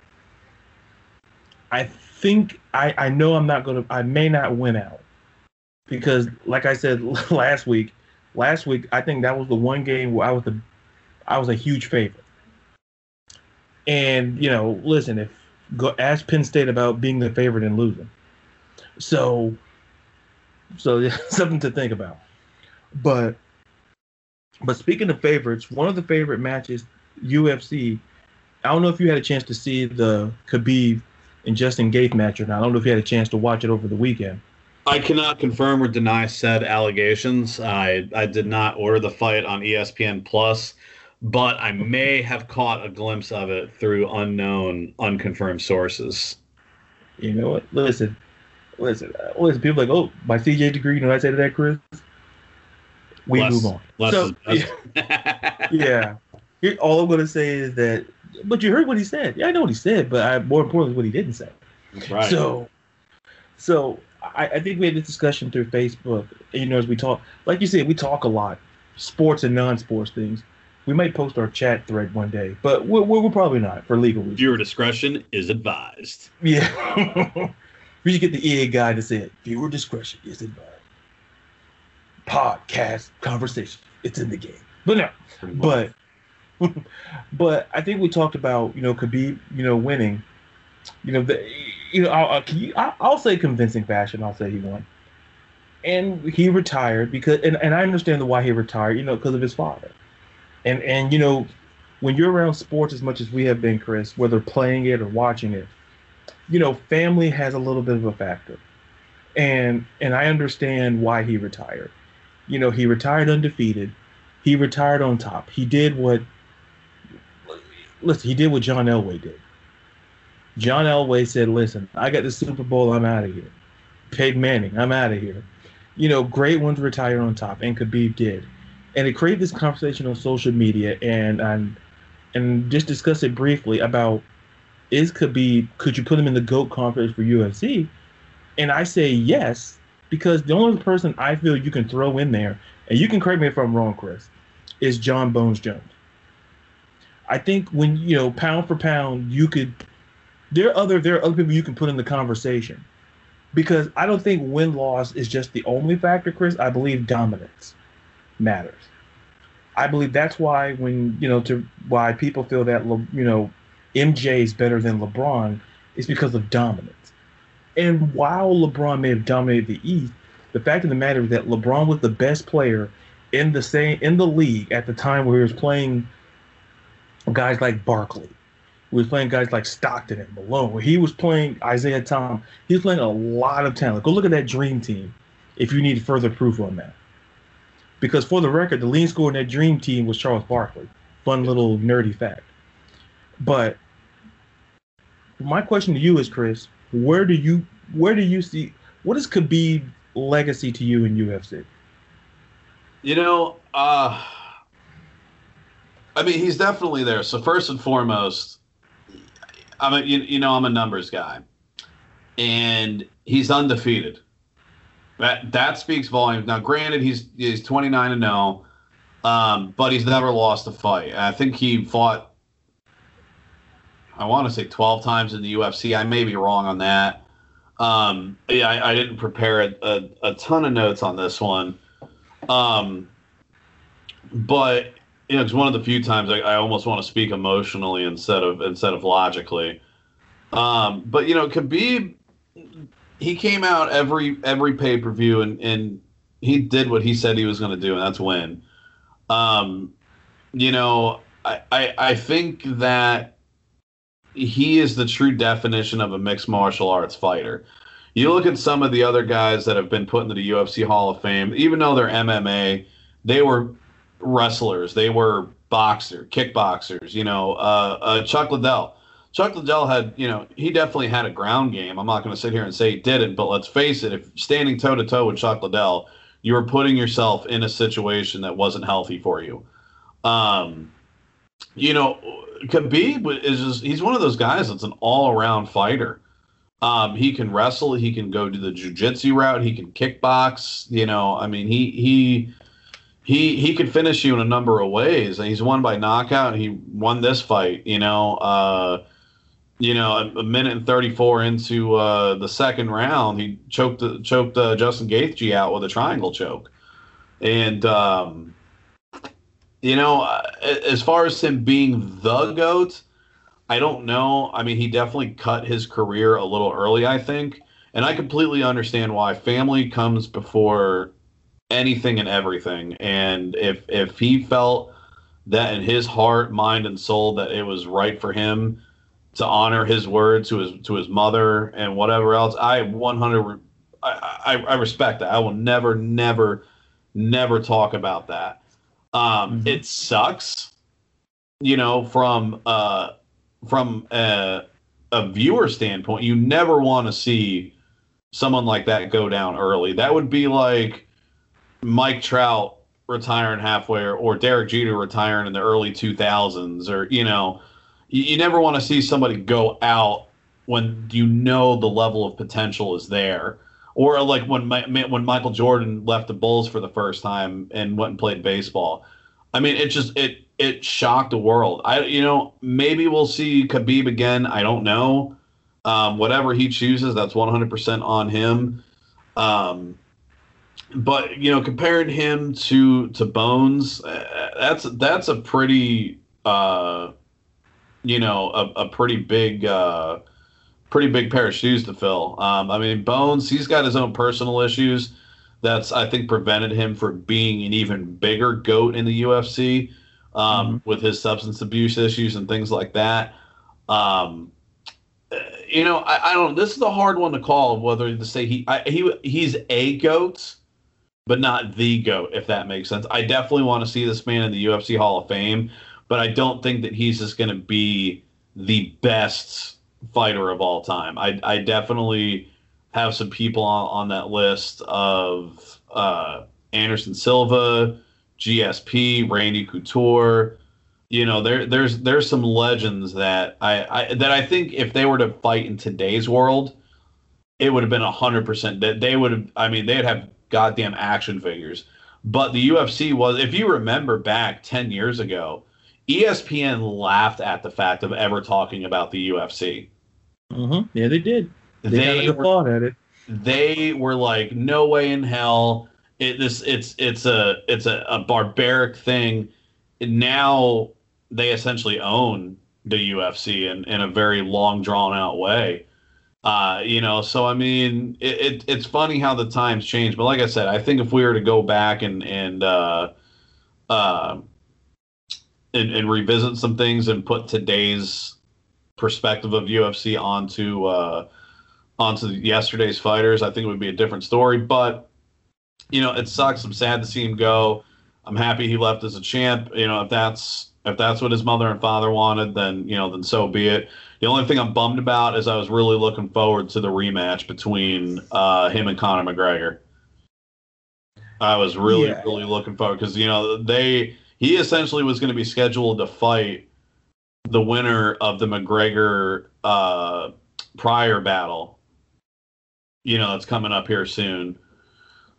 A: I think I I know I'm not gonna. I may not win out because, like I said last week, last week I think that was the one game where I was the I was a huge favorite. And you know, listen, if go ask Penn State about being the favorite and losing. So, so something to think about. But, but speaking of favorites, one of the favorite matches, UFC. I don't know if you had a chance to see the Khabib and Justin Gaethje match or not. I don't know if you had a chance to watch it over the weekend.
B: I cannot confirm or deny said allegations. I I did not order the fight on ESPN Plus but I may have caught a glimpse of it through unknown, unconfirmed sources.
A: You know what? Listen, listen, listen. People like, oh, my CJ degree. You know what I say to that, Chris? We less, move on.
B: Less so,
A: yeah. yeah. All I'm going to say is that, but you heard what he said. Yeah, I know what he said, but I, more importantly, what he didn't say.
B: Right.
A: So, so I, I think we had this discussion through Facebook. You know, as we talk, like you said, we talk a lot, sports and non-sports things we might post our chat thread one day, but we're, we're, probably not for legal reasons.
B: Viewer discretion is advised.
A: Yeah. we should get the EA guy to say it. Viewer discretion is advised. Podcast conversation. It's in the game. But no. But but I think we talked about you know Khabib you know winning. You know the you know I'll, I'll, I'll say convincing fashion. I'll say he won and he retired because and, and I understand the why he retired, you know, because of his father and and you know when you're around sports as much as we have been chris whether playing it or watching it you know family has a little bit of a factor and and i understand why he retired you know he retired undefeated. He retired on top. He did what listen he did what john elway did. John elway said listen i got the super bowl i'm out of here. Peyton manning i'm out of here. You know great ones retire on top and khabib did. And it created this conversation on social media and and and just discuss it briefly about is Khabib could you put him in the GOAT conference for UFC? And I say yes, because the only person I feel you can throw in there, and you can correct me if I'm wrong, Chris, is Jon Bones Jones. I think when you know pound for pound, you could there are other there are other people you can put in the conversation. Because I don't think win loss is just the only factor, Chris. I believe dominance matters. I believe that's why when you know to why people feel that you know MJ is better than LeBron is because of dominance. And while LeBron may have dominated the East, the fact of the matter is that LeBron was the best player in the same in the league at the time where he was playing guys like Barkley. He was playing guys like Stockton and Malone. He was playing Isaiah Tom. He was playing a lot of talent. Go look at that dream team if you need further proof on that. Because for the record, the lead scorer in that dream team was Charles Barkley. Fun little nerdy fact. But my question to you is, Chris, where do you where do you see what is Khabib legacy to you in UFC?
B: You know, uh, I mean, he's definitely there. So first and foremost, I'm a, you, you know I'm a numbers guy, and he's undefeated. That that speaks volumes. Now, granted, he's he's 29 and 0, um, but he's never lost a fight. I think he fought. I want to say 12 times in the UFC. I may be wrong on that. Um, yeah, I, I didn't prepare a, a, a, ton of notes on this one. Um, but you know, it's one of the few times I, I, almost want to speak emotionally instead of instead of logically. Um, but you know, Khabib, he came out every every pay per view and and he did what he said he was going to do, and that's win. Um, you know, I, I I think that he is the true definition of a mixed martial arts fighter. You look at some of the other guys that have been put into the UFC Hall of Fame, even though they're MMA, they were wrestlers, they were boxer, kickboxers. You know, uh, uh, Chuck Liddell. Chuck Liddell had, you know, he definitely had a ground game. I'm not going to sit here and say he didn't, but let's face it, if standing toe to toe with Chuck Liddell, you were putting yourself in a situation that wasn't healthy for you. Um, you know, Khabib is just, he's one of those guys that's an all around fighter. Um, he can wrestle, he can go to the jujitsu route, he can kickbox. You know, I mean, he he he he could finish you in a number of ways. He's won by knockout. He won this fight. You know, uh, you know, a, a minute and thirty four into uh, the second round, he choked choked uh, Justin Gaethje out with a triangle choke, and um, you know, uh, as far as him being the goat, I don't know. I mean, he definitely cut his career a little early, I think, and I completely understand why. Family comes before anything and everything. And if if he felt that in his heart, mind, and soul that it was right for him to honor his word to his to his mother and whatever else, I 100 I, I, I respect that. I will never, never, never talk about that. Um, mm-hmm. It sucks, you know, from uh, from a, a viewer standpoint. You never want to see someone like that go down early. That would be like Mike Trout retiring halfway or, or Derek Jeter retiring in the early 2000s or you know you, you never want to see somebody go out when you know the level of potential is there or like when when Michael Jordan left the Bulls for the first time and went and played baseball. I mean, it just it it shocked the world. I you know maybe we'll see Khabib again. I don't know. Um, whatever he chooses, that's 100% on him. Um, but you know, comparing him to to Bones, uh, that's that's a pretty uh, you know a, a pretty big uh, pretty big pair of shoes to fill. Um, I mean, Bones, he's got his own personal issues that's I think prevented him from being an even bigger goat in the UFC um, mm-hmm. with his substance abuse issues and things like that. Um, you know, I, I, don't. This is a hard one to call whether to say he I, he he's a goat but not the GOAT, if that makes sense. I definitely want to see this man in the UFC Hall of Fame, but I don't think that he's just going to be the best fighter of all time. I, I definitely have some people on, on that list of uh, Anderson Silva, GSP, Randy Couture. You know, there there's there's some legends that I, I that I think if they were to fight in today's world, it would have been hundred percent. That they would have. I mean, they'd have goddamn action figures. But the UFC was, if you remember back 10 years ago, ESPN laughed at the fact of ever talking about the UFC.
A: Mm-hmm. Yeah, they did. They, they were, at it.
B: They were like, no way in hell. It, this it's it's a it's a, a barbaric thing. now they essentially own the UFC in, in a very long drawn out way. Uh, you know, so I mean, it, it, it's funny how the times change. But like I said, I think if we were to go back and and uh, uh, and, and revisit some things and put today's perspective of UFC onto uh, onto yesterday's fighters, I think it would be a different story. But you know, it sucks. I'm sad to see him go. I'm happy he left as a champ. You know, if that's If that's what his mother and father wanted, then you know, then so be it. The only thing I'm bummed about is I was really looking forward to the rematch between uh, him and Conor McGregor. I was really,
A: Yeah.
B: really looking forward because you know they he essentially was going to be scheduled to fight the winner of the McGregor uh, prior battle. You know, it's coming up here soon.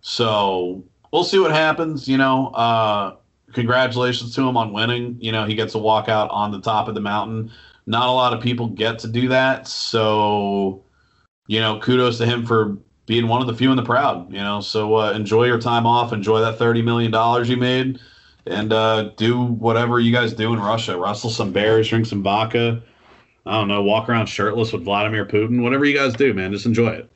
B: So we'll see what happens. You know, uh, congratulations to him on winning. You know, he gets to walk out on the top of the mountain. Not a lot of people get to do that. So, you know, kudos to him for being one of the few in the proud. You know, so uh, enjoy your time off. Enjoy that thirty million dollars you made, and uh, do whatever you guys do in Russia. Rustle some bears, drink some vodka. I don't know, walk around shirtless with Vladimir Putin. Whatever you guys do, man, just enjoy it.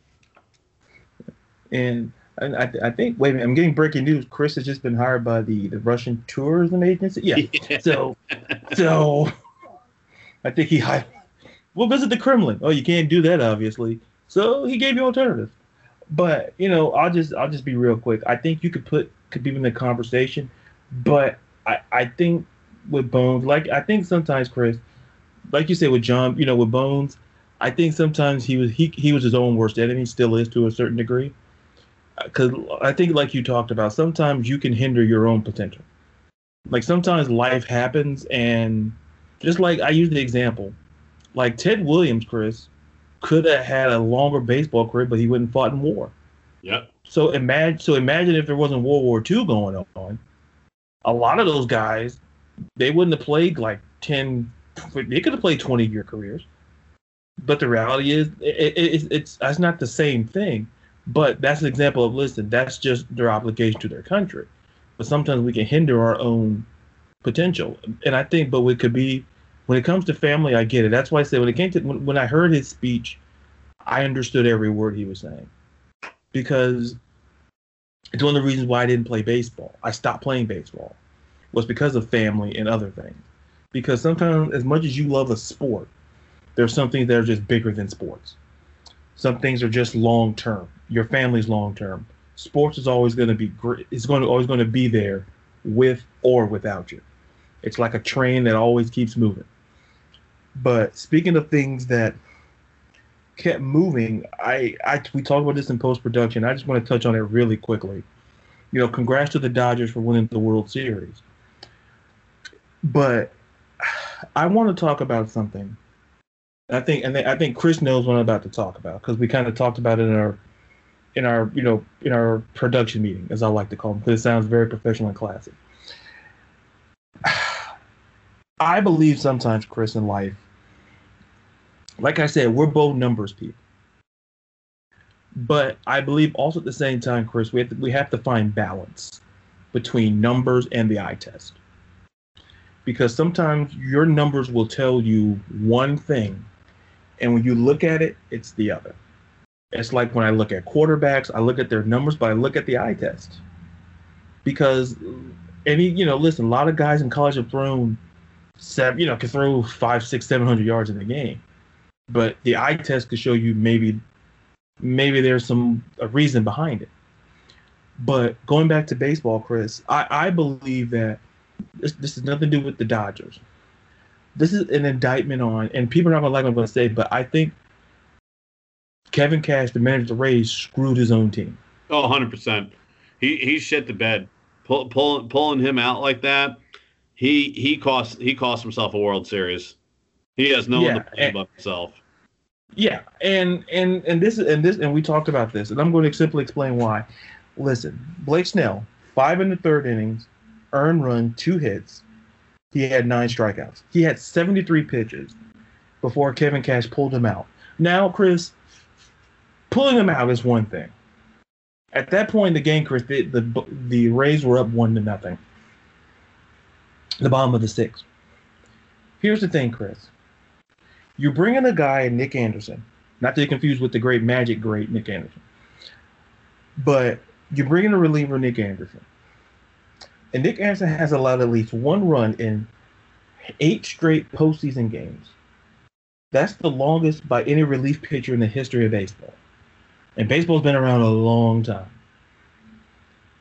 A: And and I, I think wait a minute, I'm getting breaking news. Chris has just been hired by the, the Russian tourism agency. Yeah. So so I think he hired. We'll visit the Kremlin. Oh, you can't do that, obviously. So he gave you alternatives. But you know, I'll just I'll just be real quick. I think you could put could be in the conversation, but I I think with Bones, like I think sometimes Chris, like you said with John, you know, with Bones, I think sometimes he was he he was his own worst enemy, still is to a certain degree. Uh, because I think, like you talked about, sometimes you can hinder your own potential. Like sometimes life happens, and just like I use the example, like Ted Williams, Chris, could have had a longer baseball career, but he wouldn't fought in war.
B: Yep.
A: So imagine, so imagine if there wasn't World War II going on. A lot of those guys, they wouldn't have played like ten. They could have played twenty year careers. But the reality is, it, it, it's that's not the same thing. But that's an example of listen. That's just their obligation to their country. But sometimes we can hinder our own potential. And I think, but it could be when it comes to family. I get it. That's why I said when it came to when, when I heard his speech, I understood every word he was saying because it's one of the reasons why I didn't play baseball. I stopped playing baseball was because of family and other things. Because sometimes, as much as you love a sport, there's some things that are just bigger than sports. Some things are just long term. Your family's long term. Sports is always going to be great. It's going to always going to be there, with or without you. It's like a train that always keeps moving. But speaking of things that kept moving. I, I we talked about this in post production. I just want to touch on it really quickly. You know, congrats to the Dodgers for winning the World Series. But I want to talk about something. I think, and I think Chris knows what I'm about to talk about because we kind of talked about it in our, in our, you know, in our production meeting, as I like to call them, because it sounds very professional and classy. I believe sometimes, Chris, in life, like I said, we're both numbers people. But I believe also at the same time, Chris, we have to, we have to find balance between numbers and the eye test. Because sometimes your numbers will tell you one thing, and when you look at it, it's the other. It's like when I look at quarterbacks, I look at their numbers, but I look at the eye test. Because any, you know, listen, a lot of guys in college have thrown seven, you know, can throw five, six, seven hundred yards in a game but the eye test could show you maybe maybe there's some a reason behind it. But going back to baseball, Chris, I, I believe that this this has nothing to do with the Dodgers. This is an indictment on, and people are not gonna like what I'm gonna say, but I think Kevin Cash, the manager of the Rays, screwed his own team.
B: Oh, 100 percent. He he shit the bed. Pull, pull, pulling him out like that. He he cost he cost himself a World Series. He has no
A: Yeah,
B: one to blame but himself.
A: Yeah, and and and this and this and we talked about this, and I'm going to simply explain why. Listen, Blake Snell, five in the third innings, earned run, two hits. He had nine strikeouts. He had 73 pitches before Kevin Cash pulled him out. Now, Chris, pulling him out is one thing. At that point in the game, Chris, the the, the Rays were up one to nothing. The bottom of the sixth. Here's the thing, Chris. You bring in a guy, Nick Anderson, not to be confused with the great Magic great Nick Anderson, but you bring in a reliever, Nick Anderson, and Nick Anderson has allowed at least one run in eight straight postseason games. That's the longest by any relief pitcher in the history of baseball, and baseball's been around a long time.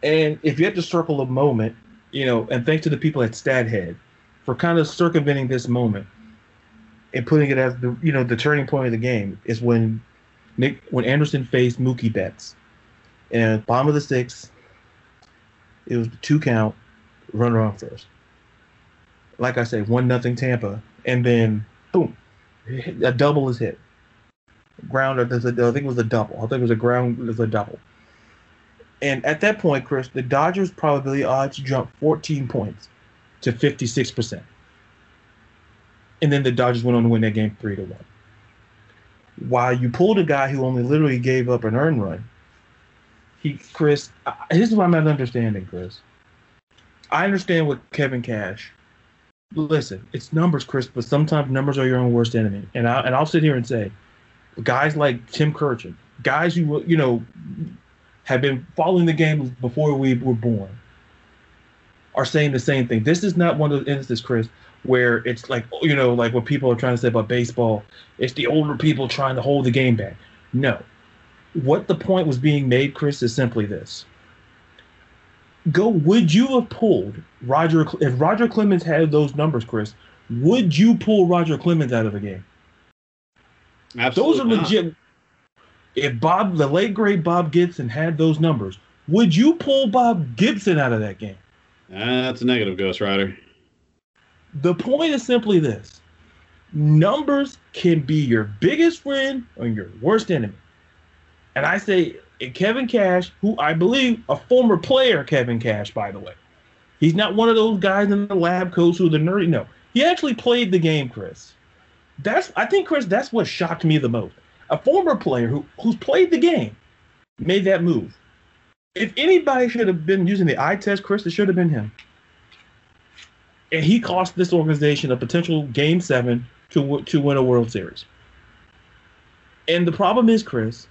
A: And if you had to circle a moment, you know, and thanks to the people at StatHead, for kind of circumventing this moment and putting it as the you know the turning point of the game is when Nick when Anderson faced Mookie Betts. And bottom of the sixth, it was two count, runner on first. Like I said, one nothing Tampa, and then boom, a double is hit. A, I think it was a double. I think it was a ground, there's a double. And at that point, Chris, the Dodgers probability odds jumped 14 points to 56%. And then the Dodgers went on to win that game 3 to 1. While you pulled a guy who only literally gave up an earned run, he, Chris, this is what I'm not understanding, Chris. I understand what Kevin Cash. Listen, it's numbers, Chris, but sometimes numbers are your own worst enemy. And I and I'll sit here and say, guys like Tim Kurkjian, guys who you know have been following the game before we were born, are saying the same thing. This is not one of the instances, Chris, where it's like you know, like what people are trying to say about baseball. It's the older people trying to hold the game back. No, what the point was being made, Chris, is simply this. Go. Would you have pulled Roger if Roger Clemens had those numbers, Chris? Would you pull Roger Clemens out of the game?
B: Absolutely
A: Those are
B: not.
A: legit. If Bob, the late great Bob Gibson, had those numbers, would you pull Bob Gibson out of that game?
B: Uh, that's a negative, Ghost Rider.
A: The point is simply this numbers can be your biggest friend or your worst enemy. And I say, and Kevin Cash, who I believe a former player, Kevin Cash, by the way, he's not one of those guys in the lab coats who the nerdy. No, he actually played the game, Chris. That's I think, Chris, that's what shocked me the most. A former player who who's played the game made that move. If anybody should have been using the eye test, Chris, it should have been him. And he cost this organization a potential game seven to to win a World Series. And the problem is, Chris,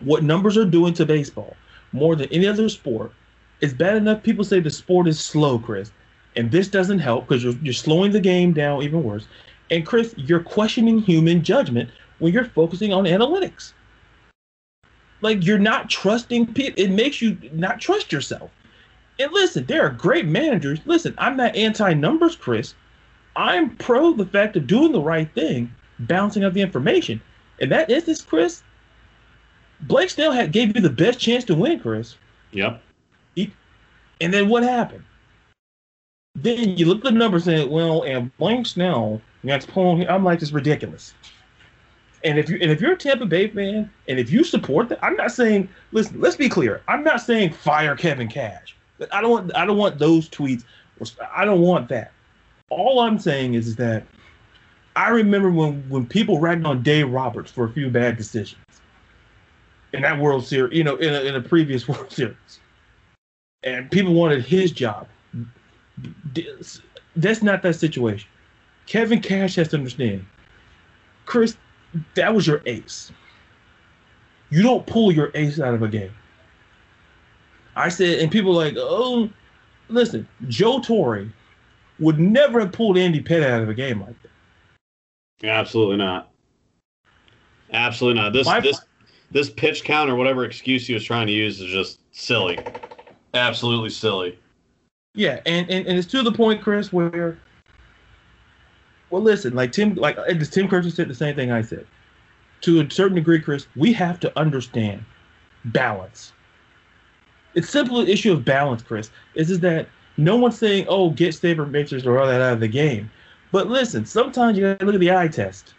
A: what numbers are doing to baseball more than any other sport is bad enough. People say the sport is slow, Chris, and this doesn't help because you're, you're slowing the game down even worse. And Chris, you're questioning human judgment when you're focusing on analytics. Like you're not trusting people. It makes you not trust yourself. And listen, there are great managers. Listen, I'm not anti-numbers, Chris. I'm pro the fact of doing the right thing, bouncing out the information. In that instance, Chris, Blake Snell had gave you the best chance to win, Chris.
B: Yep.
A: And then what happened? Then you look at the numbers and well, and Blake Snell, that's pulling. I'm like, it's ridiculous. And if you and if you're a Tampa Bay fan, and if you support that, I'm not saying. Listen, let's be clear. I'm not saying fire Kevin Cash. I don't want. I don't want those tweets. I don't want that. All I'm saying is, is that I remember when when people ragged on Dave Roberts for a few bad decisions in that World Series, you know, in a, in a previous World Series, and people wanted his job. That's not that situation. Kevin Cash has to understand, Chris, that was your ace. You don't pull your ace out of a game. I said, and people like, oh, listen, Joe Torre would never have pulled Andy Pettitte out of a game like that.
B: Absolutely not. Absolutely not. This
A: My-
B: this this pitch count or whatever excuse he was trying to use is just silly. Absolutely silly.
A: Yeah, and, and, and it's to the point, Chris, where well listen, like Tim like Tim Kurkjian said the same thing I said. To a certain degree, Chris, we have to understand balance. It's simply an issue of balance, Chris. Is is that no one's saying, oh, get sabermetrics or all that out of the game. But listen, sometimes you gotta look at the eye test.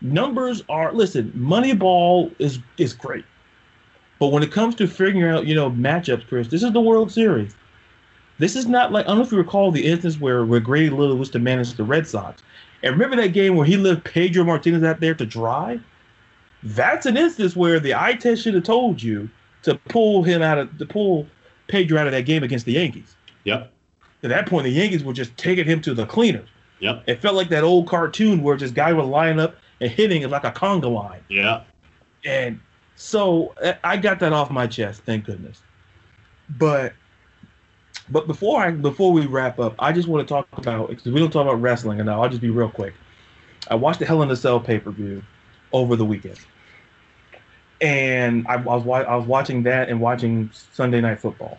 A: Numbers are listen, Moneyball is is great. But when it comes to figuring out, you know, matchups, Chris, this is the World Series. This is not like I don't know if you recall the instance where, where Grady Little was to manage the Red Sox. And remember that game where he left Pedro Martinez out there to dry? That's an instance where the eye test should have told you to pull him out of to pull Pedro out of that game against the Yankees.
B: Yep.
A: At that point, the Yankees were just taking him to the cleaners.
B: Yep.
A: It felt like that old cartoon where this guy would line up and hitting it like a conga line.
B: Yeah.
A: And so uh, I got that off my chest, thank goodness. But but before I before we wrap up, I just want to talk about because we don't talk about wrestling and I'll just be real quick. I watched the Hell in a Cell pay per view over the weekend, and I, I was wa- I was watching that and watching Sunday Night Football.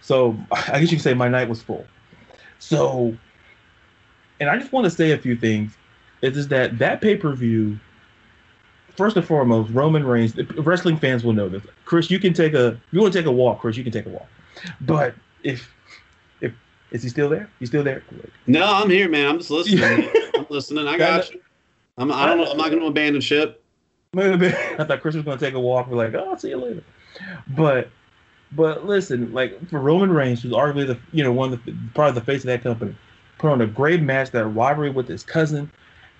A: So I guess you could say my night was full. So, and I just want to say a few things. It's just that that pay per view. First and foremost, Roman Reigns. Wrestling fans will know this. Chris, you can take a. If you want to take a walk, Chris, you can take a walk. But if if is he still there? He's still there.
B: No, I'm here, man. I'm just listening. I'm listening. I got you. I'm. I don't know. I'm not going to abandon ship.
A: I thought Chris was going to take a walk. We're like, oh, I'll see you later. But but listen, like for Roman Reigns, who's arguably the you know one of the part of the face of that company, put on a great match, that rivalry with his cousin.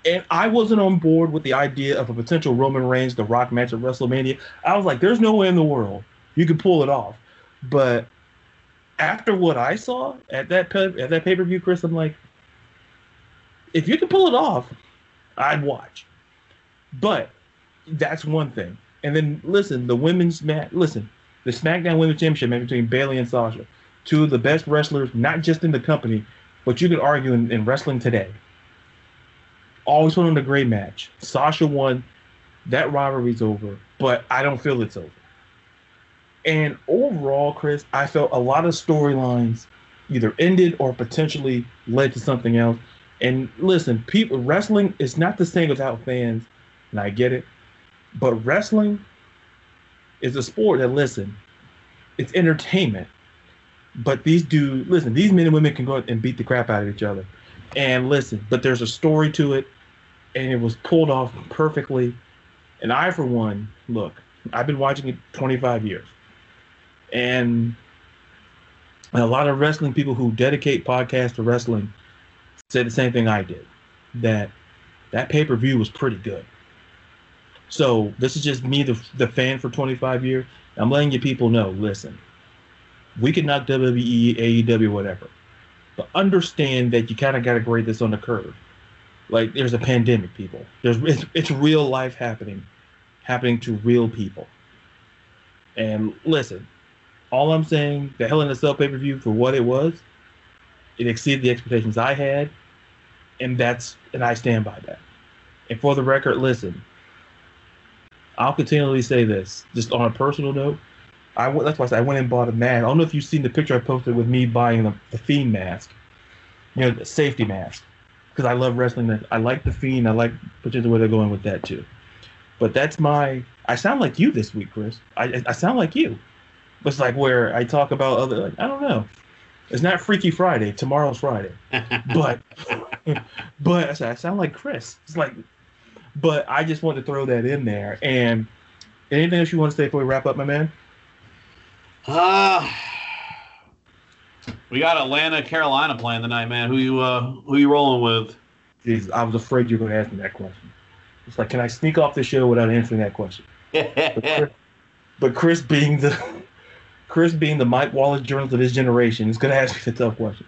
A: And I wasn't on board with the idea of a potential Roman Reigns The Rock match at WrestleMania. I was like, there's no way in the world you could pull it off. But after what I saw at that at that pay per view, Chris, I'm like, if you can pull it off, I'd watch. But that's one thing. And then listen, the women's match. Listen, the SmackDown Women's Championship match between Bayley and Sasha, two of the best wrestlers, not just in the company, but you could argue in, in wrestling today. Always put on a great match. Sasha won. That rivalry's over, but I don't feel it's over. And overall, Chris, I felt a lot of storylines either ended or potentially led to something else. And listen, people wrestling is not the same without fans, and I get it. But wrestling is a sport that listen, it's entertainment. But these dudes, listen, these men and women can go and beat the crap out of each other. And listen, but there's a story to it, and it was pulled off perfectly. And I, for one, look, I've been watching it 25 years. And a lot of wrestling people who dedicate podcasts to wrestling said the same thing I did that that pay per view was pretty good. So this is just me, the, the fan for 25 years. I'm letting you people know. Listen, we can knock WWE, AEW, whatever, but understand that you kind of got to grade this on the curve. Like there's a pandemic, people. There's it's, it's real life happening, happening to real people. And listen, all I'm saying, the Hell in a Cell pay per view for what it was, it exceeded the expectations I had, and that's and I stand by that. And for the record, listen, I'll continually say this, just on a personal note. I that's why I, said I went and bought a mask. I don't know if you've seen the picture I posted with me buying the, the Fiend mask, you know, the safety mask, because I love wrestling. I like the Fiend. I like potentially where they're going with that too. But that's my. I sound like you this week, Chris. I I sound like you. It's like where I talk about other. Like, I don't know. It's not Freaky Friday. Tomorrow's Friday. but but I, said, I sound like Chris. It's like but I just wanted to throw that in there. And anything else you want to say before we wrap up, my man?
B: Uh we got Atlanta, Carolina playing tonight, man. Who you uh who you rolling with?
A: Jesus, I was afraid you were going to ask me that question. It's like, can I sneak off the show without answering that question? but, Chris, but Chris being the Chris being the Mike Wallace journalist of his generation is going to ask me the tough question.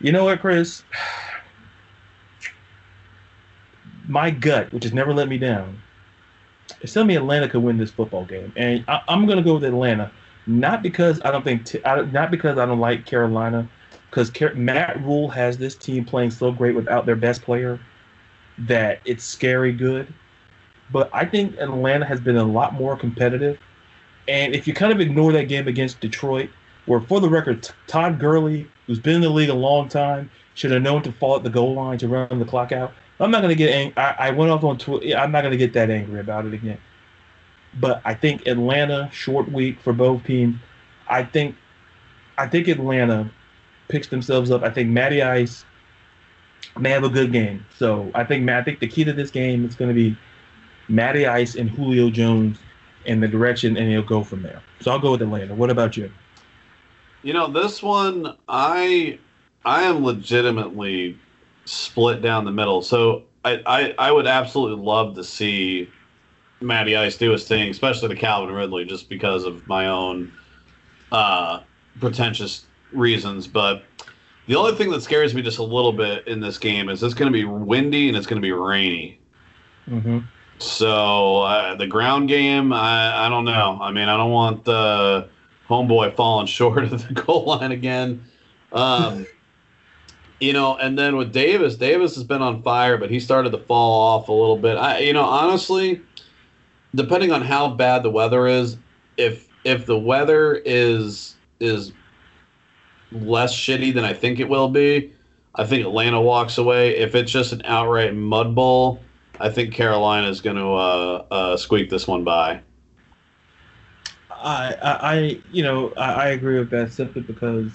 A: You know what, Chris? My gut, which has never let me down, is telling me Atlanta could win this football game, and I, am going to go with Atlanta, not because I don't think, t- I, not because I don't like Carolina, because Car- Matt Rhule has this team playing so great without their best player that it's scary good. But I think Atlanta has been a lot more competitive, and if you kind of ignore that game against Detroit, where for the record, Todd Gurley, who's been in the league a long time, should have known to fall at the goal line to run the clock out. I'm not gonna get angry. I, I went off on Twitter. I'm not gonna get that angry about it again. But I think Atlanta short week for both teams. I think, I think Atlanta picks themselves up. I think Matty Ice may have a good game. So I think I think the key to this game is going to be Matty Ice and Julio Jones in the direction, and he'll go from there. So I'll go with Atlanta. What about you?
B: You know, this one I I am legitimately split down the middle. So I, I, I would absolutely love to see Matty Ice do his thing, especially the Calvin Ridley, just because of my own uh, pretentious reasons. But the only thing that scares me just a little bit in this game is it's going to be windy and it's going to be rainy.
A: Mm-hmm.
B: So uh, the ground game, I, I don't know. I mean, I don't want the homeboy falling short of the goal line again. Um, you know, and then with Davis, Davis has been on fire, but he started to fall off a little bit. I, you know, honestly, depending on how bad the weather is, if if the weather is is less shitty than I think it will be, I think Atlanta walks away. If it's just an outright mud bowl, I think Carolina is going to uh, uh, squeak this one by.
A: I, I, you know, I, I agree with that simply because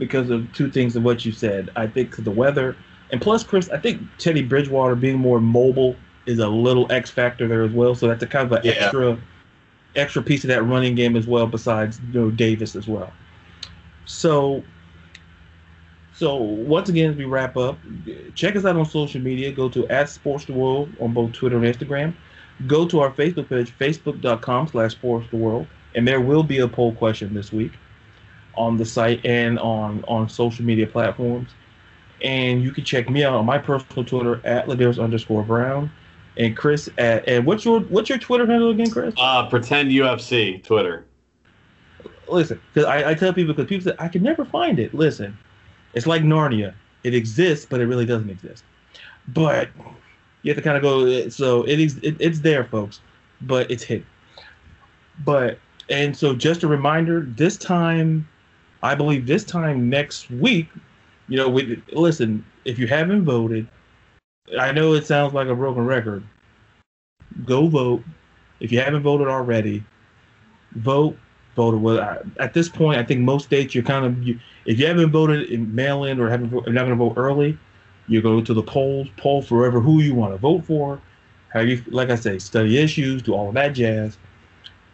A: because of two things of what you said. I think the weather, and plus, Chris, I think Teddy Bridgewater being more mobile is a little X factor there as well. So that's a kind of an
B: Yeah.
A: extra extra piece of that running game as well. Besides, you know, Davis as well. So. So once again, as we wrap up, check us out on social media. Go to at Sports the World on both Twitter and Instagram. Go to our Facebook page, facebook.com slash sports the world, and there will be a poll question this week on the site and on on social media platforms. And you can check me out on my personal Twitter at Ladarius underscore Brown, and Chris at and what's your what's your Twitter handle again, Chris?
B: Uh, pretend UFC Twitter.
A: Listen, because I, I tell people because people say I can never find it. Listen, it's like Narnia. It exists, but it really doesn't exist. But you have to kind of go. So it is. It, it's there, folks, but it's hidden. But and so just a reminder. This time, I believe this time next week. You know, we listen. If you haven't voted, I know it sounds like a broken record. Go vote. If you haven't voted already, vote. Voted. Well, at this point, I think most states you're kind of you, if you haven't voted in mail-in or haven't not going to vote early, you go to the polls, poll forever who you want to vote for. How you like I say, study issues, do all of that jazz,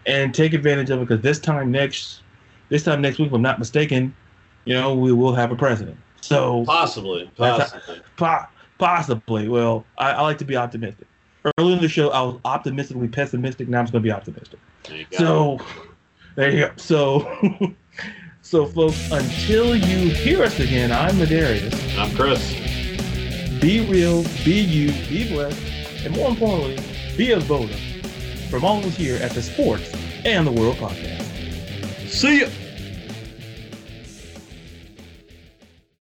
A: and take advantage of it because this time next, this time next week, if I'm not mistaken, you know we will have a president. So
B: Possibly. Possibly.
A: Po- possibly. Well, I, I like to be optimistic. Early in the show, I was optimistically pessimistic. Now I'm just going to be optimistic.
B: There you go.
A: So, there you go. So, so folks, until you hear us again, I'm Medarius.
B: I'm Chris.
A: Be real, be you, be blessed, and more importantly, be a voter. From all of us here at the Sports and the World Podcast.
B: See ya.